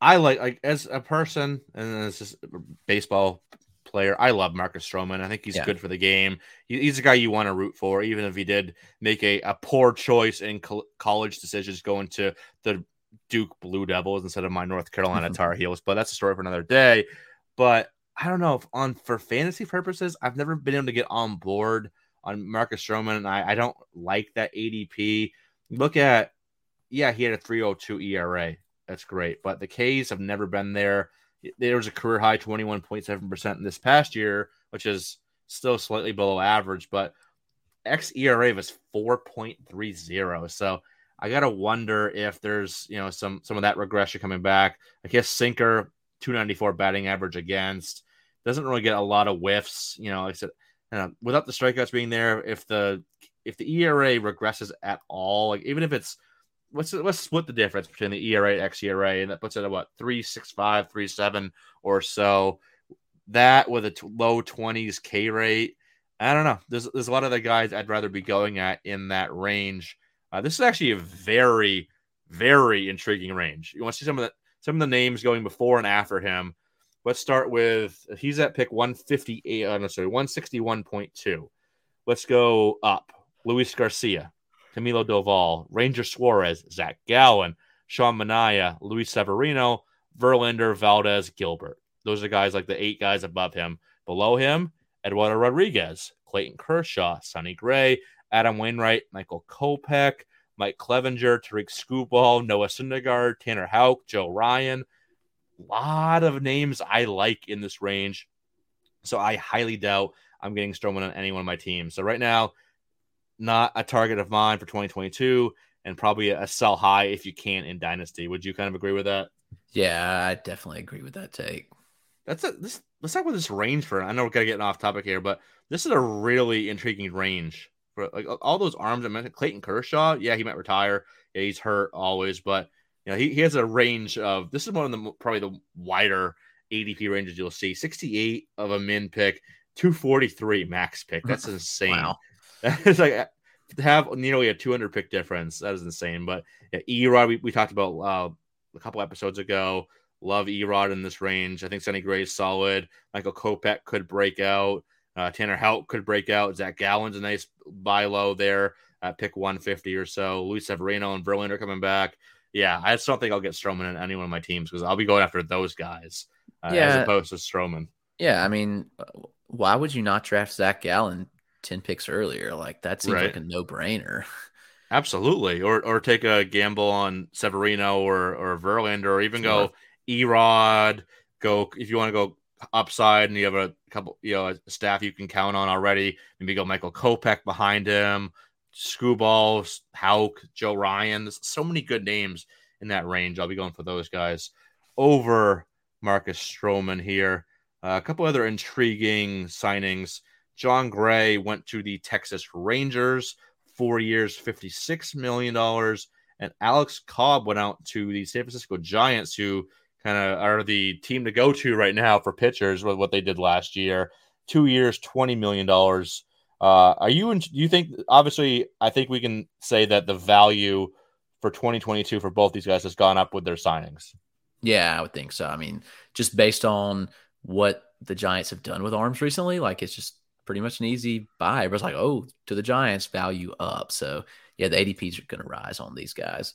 I like like as a person and as just a baseball player. I love Marcus Stroman. I think he's Yeah. good for the game. He, he's a guy you want to root for, even if he did make a, a poor choice in col- college decisions going to the Duke Blue Devils instead of my North Carolina Tar Heels. But that's a story for another day. But I don't know if on for fantasy purposes, I've never been able to get on board on Marcus Stroman, and I, I don't like that ADP. Look at, yeah, he had a 302 ERA. That's great. But the K's have never been there. There was a career high 21.7% in this past year, which is still slightly below average, but X ERA was 4.30. So I gotta wonder if there's you know some some of that regression coming back. I guess sinker 294 batting average against doesn't really get a lot of whiffs. You know, like I said, uh, without the strikeouts being there, if the if the ERA regresses at all, like even if it's let's let's split the difference between the ERA and xERA, and that puts it at what three six five, three seven or so. That with a t- low twenties K rate, I don't know. There's there's a lot of the guys I'd rather be going at in that range. Uh, this is actually a very very intriguing range. You want to see some of the some of the names going before and after him. Let's start with he's at pick 158. Uh, no, sorry, 161.2. Let's go up. Luis Garcia, Camilo Doval, Ranger Suarez, Zach Gallen, Sean Manaea, Luis Severino, Verlander, Valdez, Gilbert. Those are guys like the eight guys above him. Below him, Eduardo Rodriguez, Clayton Kershaw, Sonny Gray, Adam Wainwright, Michael Kopech, Mike Clevinger, Tarik Skubal, Noah Syndergaard, Tanner Houck, Joe Ryan. A lot of names I like in this range. So I highly doubt I'm getting Stroman on any one of my teams. So right now, not a target of mine for 2022 and probably a sell high if you can in Dynasty. Would you kind of agree with that? Yeah, I definitely agree with that take. That's a, this. Let's talk about this range for. I know we're kind of getting off topic here, but this is a really intriguing range for like all those arms I mentioned. Clayton Kershaw, yeah, he might retire. Yeah, he's hurt always, but you know he, he has a range of. This is one of the probably the wider ADP ranges you'll see. 68 of a min pick, 243 max pick. That's insane. Wow. it's like to have nearly a 200 pick difference. That is insane. But yeah, Erod, we, we talked about uh, a couple episodes ago. Love Erod in this range. I think Sonny Gray is solid. Michael Kopech could break out. Uh, Tanner Houck could break out. Zach Gallen's a nice buy low there at pick 150 or so. Luis Severino and Verlander coming back. Yeah, I just don't think I'll get Stroman in any one of my teams because I'll be going after those guys uh, as Yeah. opposed to Stroman. Yeah, I mean, why would you not draft Zach Gallen 10 picks earlier? Like, that seems Right. like a no brainer. Absolutely, or or take a gamble on Severino or or Verlander, or even go Erod. Go if you want to go upside, and you have a couple, you know, a staff you can count on already. Maybe go Michael Kopech behind him, Skubal, Houck, Joe Ryan. There's so many good names in that range. I'll be going for those guys over Marcus Stroman here. Uh, a couple other intriguing signings. Jon Gray went to the Texas Rangers, four years, $56 million. And Alex Cobb went out to the San Francisco Giants, who kind of are the team to go to right now for pitchers with what they did last year. Two years, $20 million. Uh, are you, in, do you think, obviously, I think we can say that the value for 2022 for both these guys has gone up with their signings. Yeah, I would think so. I mean, just based on what the Giants have done with arms recently, like it's just pretty much an easy buy. It's like, oh, to the Giants, value up. So yeah, the ADPs are going to rise on these guys.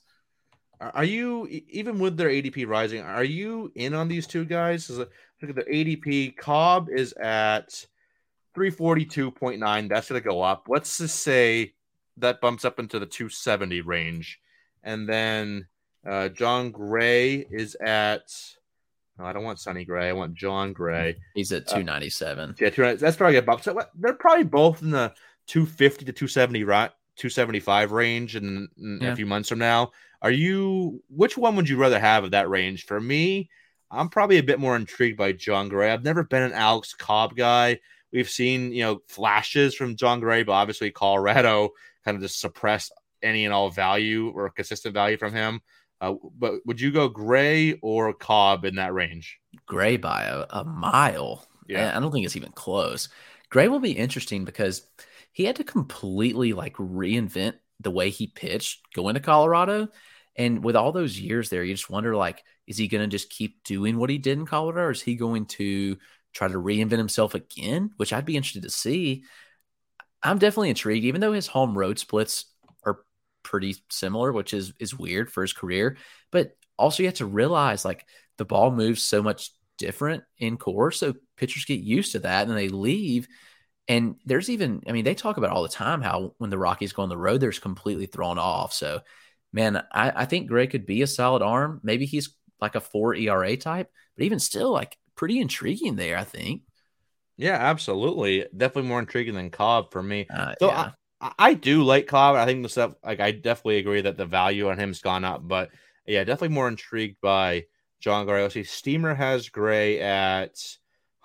Are are you even with their ADP rising? Are you in on these two guys? Is it- Look at the ADP. Cobb is at three forty two point nine. That's going to go up. Let's just say that bumps up into the two seventy range, and then uh, Jon Gray is at. No, I don't want Sonny Gray. I want Jon Gray. He's at 297. Yeah, 200 that's probably a bump. So they're probably both in the two fifty to two seventy right 275 range in, in Yeah. a few months from now. Are you which one would you rather have of that range? For me, I'm probably a bit more intrigued by Jon Gray. I've never been an Alex Cobb guy. We've seen, you know, flashes from Jon Gray, but obviously Colorado kind of just suppressed any and all value or consistent value from him. Uh, but would you go Gray or Cobb in that range? Gray by a, a mile. Yeah. Yeah, I don't think it's even close. Gray will be interesting because he had to completely like reinvent the way he pitched going to Colorado. And with all those years there, you just wonder like, is he going to just keep doing what he did in Colorado, or is he going to try to reinvent himself again? Which I'd be interested to see. I'm definitely intrigued, even though his home road splits are pretty similar, which is is weird for his career. But also, you have to realize like the ball moves so much different in Coors. so pitchers get used to that, and they leave. And there's even, I mean, they talk about all the time how when the Rockies go on the road, they're completely thrown off. So, man, I, I think Gray could be a solid arm. Maybe he's like a four ERA type, but even still, like pretty intriguing there. I think. Yeah, absolutely. Definitely more intriguing than Cobb for me. Uh, So yeah. I, I do like Cobb. I think the stuff like I definitely agree that the value on him's gone up, but yeah, definitely more intrigued by John see, Steamer has Gray at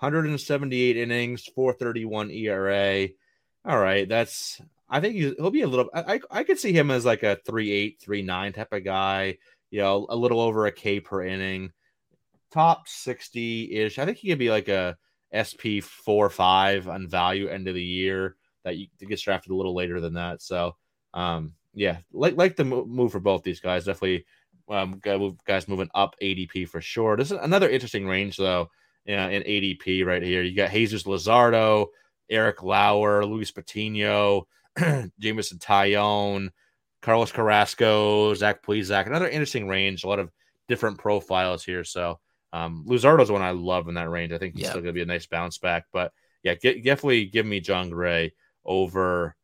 178 innings, 431 ERA. All right, that's I think he- he'll be a little. I I, could see him as like a three eight, three nine type of guy. You know, a little over a K per inning, top 60 ish. I think he could be like a SP four five on value end of the year that you gets drafted a little later than that. So, um, yeah, like like the move for both these guys. Definitely, um, guys moving up ADP for sure. This is another interesting range though. Yeah, in ADP right here, you got Jesus Luzardo, Eric Lauer, Luis Patino, Jameson Taillon, Carlos Carrasco, Zach Plesac. Another interesting range. A lot of different profiles here. So, um, Luzardo's one I love in that range. I think he's Yeah. still going to be a nice bounce back. But yeah, get, definitely give me Jon Gray over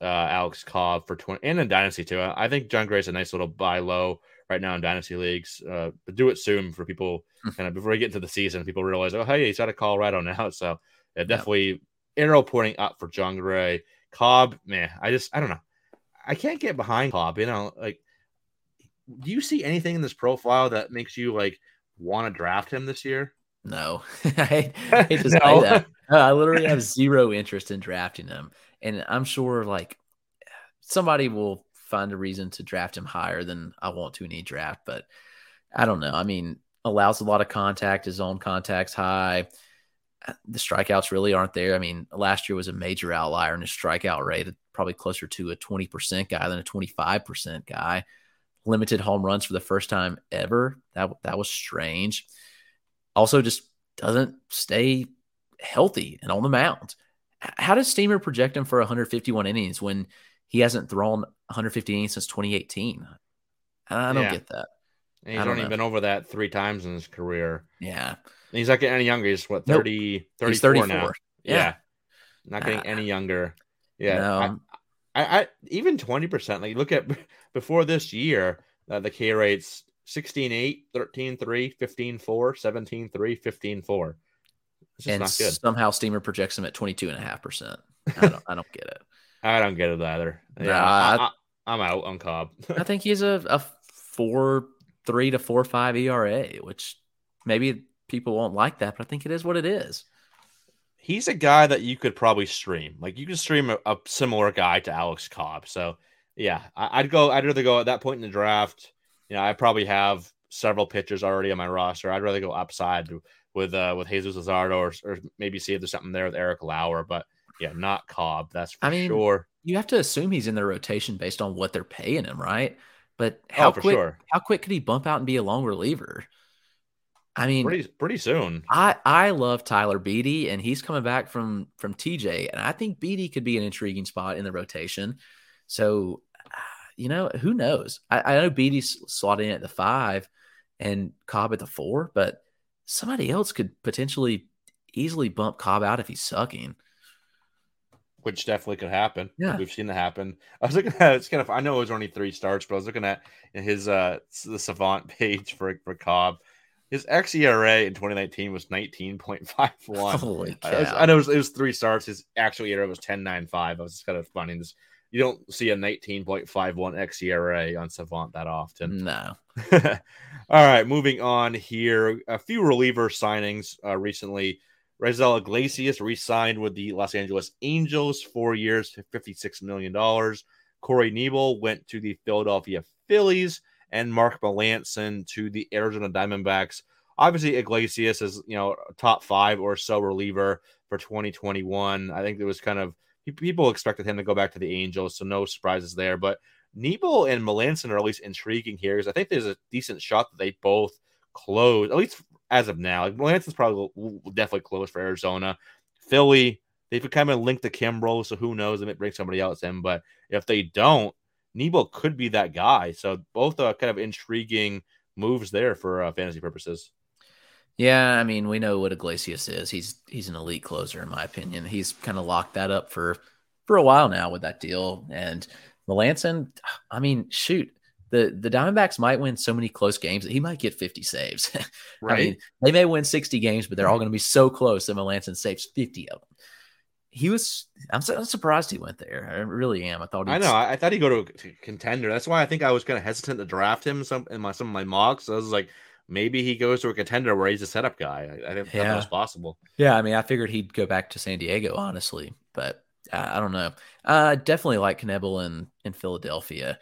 uh, Alex Cobb for 20 and in Dynasty too. I I think Jon Gray's a nice little buy low right now in Dynasty leagues. Uh, but do it soon for people kind of before we get into the season. People realize, oh, hey, he's out of Colorado now. So yeah, definitely arrow pointing up for Jon Gray. Cobb, man, I just, I don't know. I can't get behind Cobb. You know, like, do you see anything in this profile that makes you like want to draft him this year? No, I I hate to say No. that. No, I literally have zero interest in drafting him, and I'm sure like somebody will find a reason to draft him higher than I want to in a draft. But I don't know. I mean, allows a lot of contact. His own contacts high. Uh, the strikeouts really aren't there. I mean, last year was a major outlier in his strikeout rate, probably closer to a 20% guy than a 25% guy. Limited home runs for the first time ever. That that was strange also just doesn't stay healthy and on the mound. How does Steamer project him for 151 innings when he hasn't thrown 150 innings since 2018? I don't Yeah. get that. And he's only know. been over that three times in his career. Yeah. And he's not getting any younger. He's what, Nope. 30, 34 He's 34. now. Yeah. Yeah. Not getting Ah. any younger. Yeah. No, I- I, I even 20%. Like look at before this year, uh, the K rates 16 8, 13 3, 15 4, 17 3, 15 4. And not good. somehow Steamer projects him at 22.5%. I don't, I don't get it. I don't get it either. Nah, Yeah, I- I, am out on Cobb. I think he's a, a four, three to four, five ERA, which maybe people won't like that, but I think it is what it is. He's a guy that you could probably stream. Like you could stream a, a similar guy to Alex Cobb. So yeah, I, I'd go. I'd rather go at that point in the draft. You know, I probably have several pitchers already on my roster. I'd rather go upside with uh with Jesus Luzardo or, or maybe see if there's something there with Eric Lauer. But yeah, not Cobb. That's for I mean, sure. You have to assume he's in the rotation based on what they're paying him, right? But oh, how Oh, for quick sure. how quick could he bump out and be a long reliever? I mean, Pretty pretty soon. I I love Tyler Beede, and he's coming back from from TJ, and I think Beede could be an intriguing spot in the rotation. So, you know, who knows? I, I know Beede's slotted in at the five, and Cobb at the four, but somebody else could potentially easily bump Cobb out if he's sucking. Which definitely could happen. Yeah. we've seen that happen. I was looking at it's kind of I know it was only three starts, but I was looking at his uh the Savant page for for Cobb. His xERA in 2019 was 19.51. Holy I, was- I know it was, it was three starts. His actual ERA was 10.95. I was just kind of finding this you don't see a 19.51 xERA on Savant that often. No. All right, moving on here. A few reliever signings uh, recently. Raisel Iglesias re-signed with the Los Angeles Angels, four years, $56 million. Corey Knebel went to the Philadelphia Phillies, and Mark Melancon to the Arizona Diamondbacks. Obviously, Iglesias is you know top five or so reliever for 2021. I think it was kind of people expected him to go back to the Angels, so no surprises there. But Knebel and Melancon are at least intriguing here because I think there's a decent shot that they both close, at least as of now. Like Melancon's probably definitely close for Arizona. Philly, they've kind of linked to Kimbrel, so who knows? They might bring somebody else in. But if they don't, Knebel could be that guy. So both are kind of intriguing moves there for uh, fantasy purposes. Yeah, I mean, we know what Iglesias is. He's he's an elite closer, in my opinion. He's kind of locked that up for for a while now with that deal. And Melancon, I mean, shoot, the the Diamondbacks might win so many close games that he might get 50 saves. right. I mean, they may win 60 games, but they're all going to be so close that Melancon saves 50 of them. He was. I'm, I'm surprised he went there. I really am. I thought. I know. I, thought he'd go to a contender. That's why I think I was kind of hesitant to draft him. Some in my some of my mocks. So I was like, maybe he goes to a contender where he's a setup guy. I, I think yeah. that was possible. Yeah, I mean, I figured he'd go back to San Diego, honestly, but uh, I don't know. Uh, definitely like Knebel in in Philadelphia.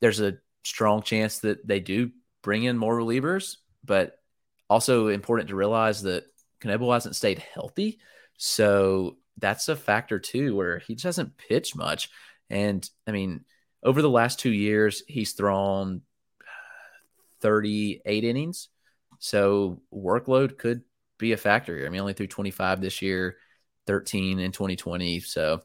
There's a strong chance that they do bring in more relievers, but also important to realize that Knebel hasn't stayed healthy, so that's a factor too, where he just hasn't pitched much. And I mean, over the last two years, he's thrown 38 innings. So workload could be a factor. Here. I mean, only threw 25 this year, 13 in 2020. So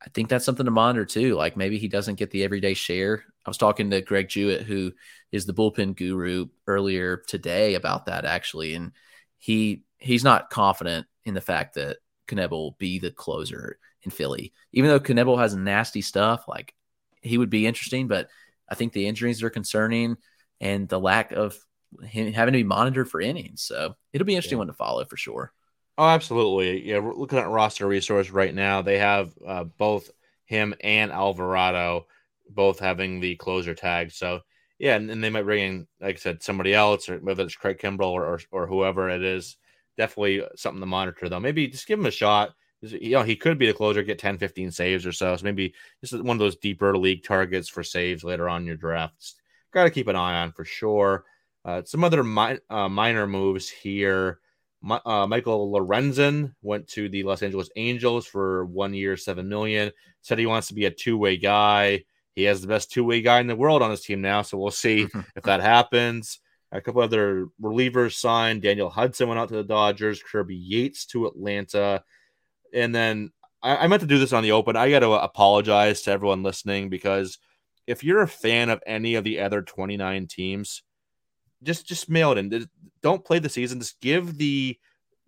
I think that's something to monitor too. Like maybe he doesn't get the everyday share. I was talking to Greg Jewett, who is the bullpen guru, earlier today about that actually, and he he's not confident in the fact that Knebel will be the closer in Philly. Even though Knebel has nasty stuff, like he would be interesting, but I think the injuries are concerning and the lack of him having to be monitored for innings. So it'll be interesting yeah. one to follow for sure. Oh, absolutely. Yeah, we're looking at roster resource right now. They have uh, both him and Alvarado both having the closer tag. So yeah, and, and, they might bring in, like I said, somebody else, or whether it's Craig Kimbrel or, or, or whoever it is. Definitely something to monitor, though. Maybe just give him a shot. You know, he could be the closer, get 10, 15 saves or so. So maybe this is one of those deeper league targets for saves later on in your drafts got to keep an eye on for sure. Uh, some other mi- uh, minor moves here. My, uh, Michael Lorenzen went to the Los Angeles Angels for one year, seven million. Said he wants to be a two way guy. He has the best two way guy in the world on his team now, so we'll see if that happens. A couple other relievers signed. Daniel Hudson went out to the Dodgers. Kirby Yates to Atlanta, and then I, I meant to do this on the open. I got to apologize to everyone listening because if you're a fan of any of the other 29 teams, just just mail it in. Don't play the season. Just give the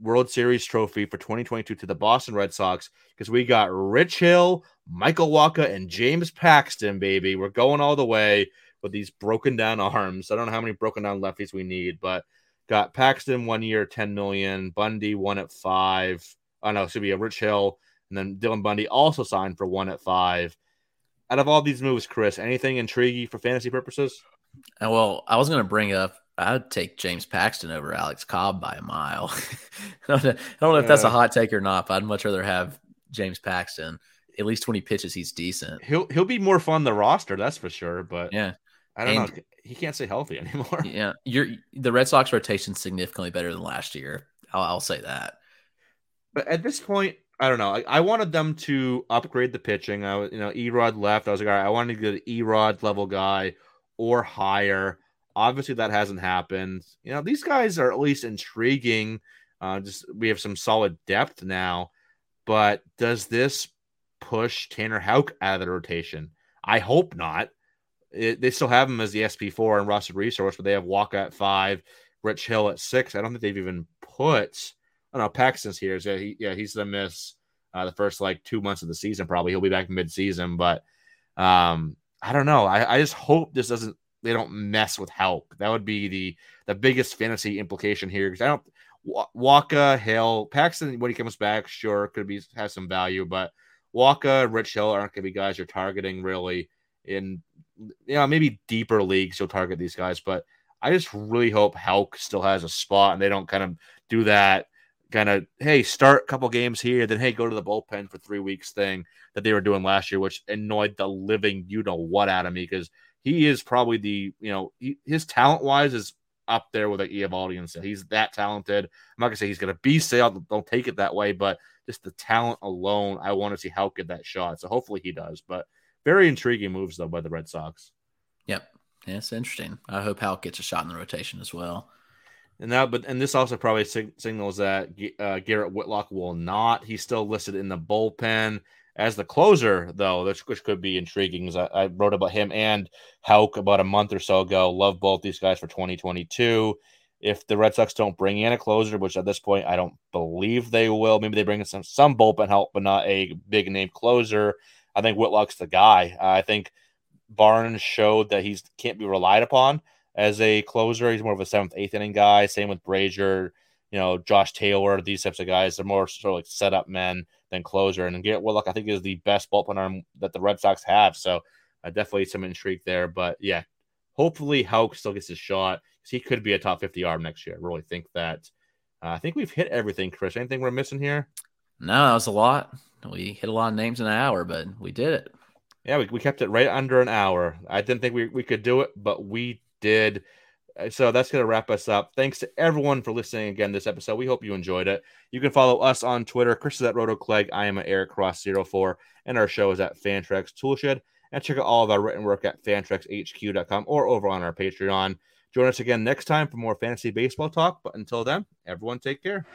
World Series trophy for 2022 to the Boston Red Sox because we got Rich Hill, Michael Wacha and James Paxton, baby. We're going all the way with these broken down arms. I don't know how many broken down lefties we need, but got Paxton one year, 10 million, Bundy one at five. Oh no, it should be a Rich Hill, and then Dylan Bundy also signed for one at five out of all these moves, Chris, anything intriguing for fantasy purposes? Uh, well, I was going to bring up. I'd take James Paxton over Alex Cobb by a mile. I, don't know, I don't know if that's a hot take or not, but I'd much rather have James Paxton. At least when he pitches, he's decent. He'll he'll be more fun the roster, that's for sure. But yeah, I don't and, know. He can't stay healthy anymore. Yeah, you're the Red Sox rotation significantly better than last year. I'll, I'll say that. But at this point, I don't know. I, I, wanted them to upgrade the pitching. I was, you know, Erod left. I was like, all right, I wanted to get an Erod level guy or higher. Obviously, that hasn't happened. You know, these guys are at least intriguing. Uh, just we have some solid depth now, but does this push Tanner Houck out of the rotation? I hope not. It, they still have him as the SP4 and roster resource, but they have Wacha at five, Rich Hill at six. I don't think they've even put I don't know. Paxton's here, so he, yeah, he's gonna miss uh, the first like two months of the season. Probably he'll be back mid-season, but um, I don't know. I, I just hope this doesn't they don't mess with Houck. That would be the the biggest fantasy implication here because I don't Wacha Hill Paxton when he comes back, sure could be has some value, but Wacha, Rich Hill aren't going to be guys you're targeting really in, you know, maybe deeper leagues. You'll target these guys, but I just really hope Houck still has a spot and they don't kind of do that kind of hey start a couple games here then hey go to the bullpen for three weeks thing that they were doing last year which annoyed the living you know what out of me because he is probably the you know he, his talent wise is up there with like Eovaldi and so He's that talented. I'm not gonna say he's gonna be Sale. Don't take it that way, but just the talent alone, I want to see how good that shot. So hopefully he does. But very intriguing moves though by the Red Sox. Yep, yeah, it's interesting. I hope Houck gets a shot in the rotation as well. And that, but and this also probably sig- signals that uh, Garrett Whitlock will not. He's still listed in the bullpen as the closer, though, which, which could be intriguing. I, I, wrote about him and Houck about a month or so ago. Love both these guys for 2022. If the Red Sox don't bring in a closer, which at this point I don't believe they will, maybe they bring in some some bullpen help, but not a big name closer. I think Whitlock's the guy. Uh, I think Barnes showed that he can't be relied upon as a closer. He's more of a seventh, eighth inning guy. Same with Brasier, you know, Josh Taylor, these types of guys. They're more sort of like setup men than closer. And Garrett Whitlock, I think, is the best bullpen arm that the Red Sox have. So uh, definitely some intrigue there. But yeah, hopefully Houck still gets his shot because he could be a top 50 arm next year. I really think that. Uh, I think we've hit everything, Chris. Anything we're missing here? No, that was a lot. We hit a lot of names in an hour, but we did it. Yeah, we, we kept it right under an hour. I didn't think we, we could do it, but we did. Uh, so that's going to wrap us up. Thanks to everyone for listening again this episode. We hope you enjoyed it. You can follow us on Twitter. Chris is at RotoClegg. I am at EricCross04 and our show is at Fantrax Toolshed. And check out all of our written work at fantraxhq.com or over on our Patreon. Join us again next time for more fantasy baseball talk. But until then, everyone take care.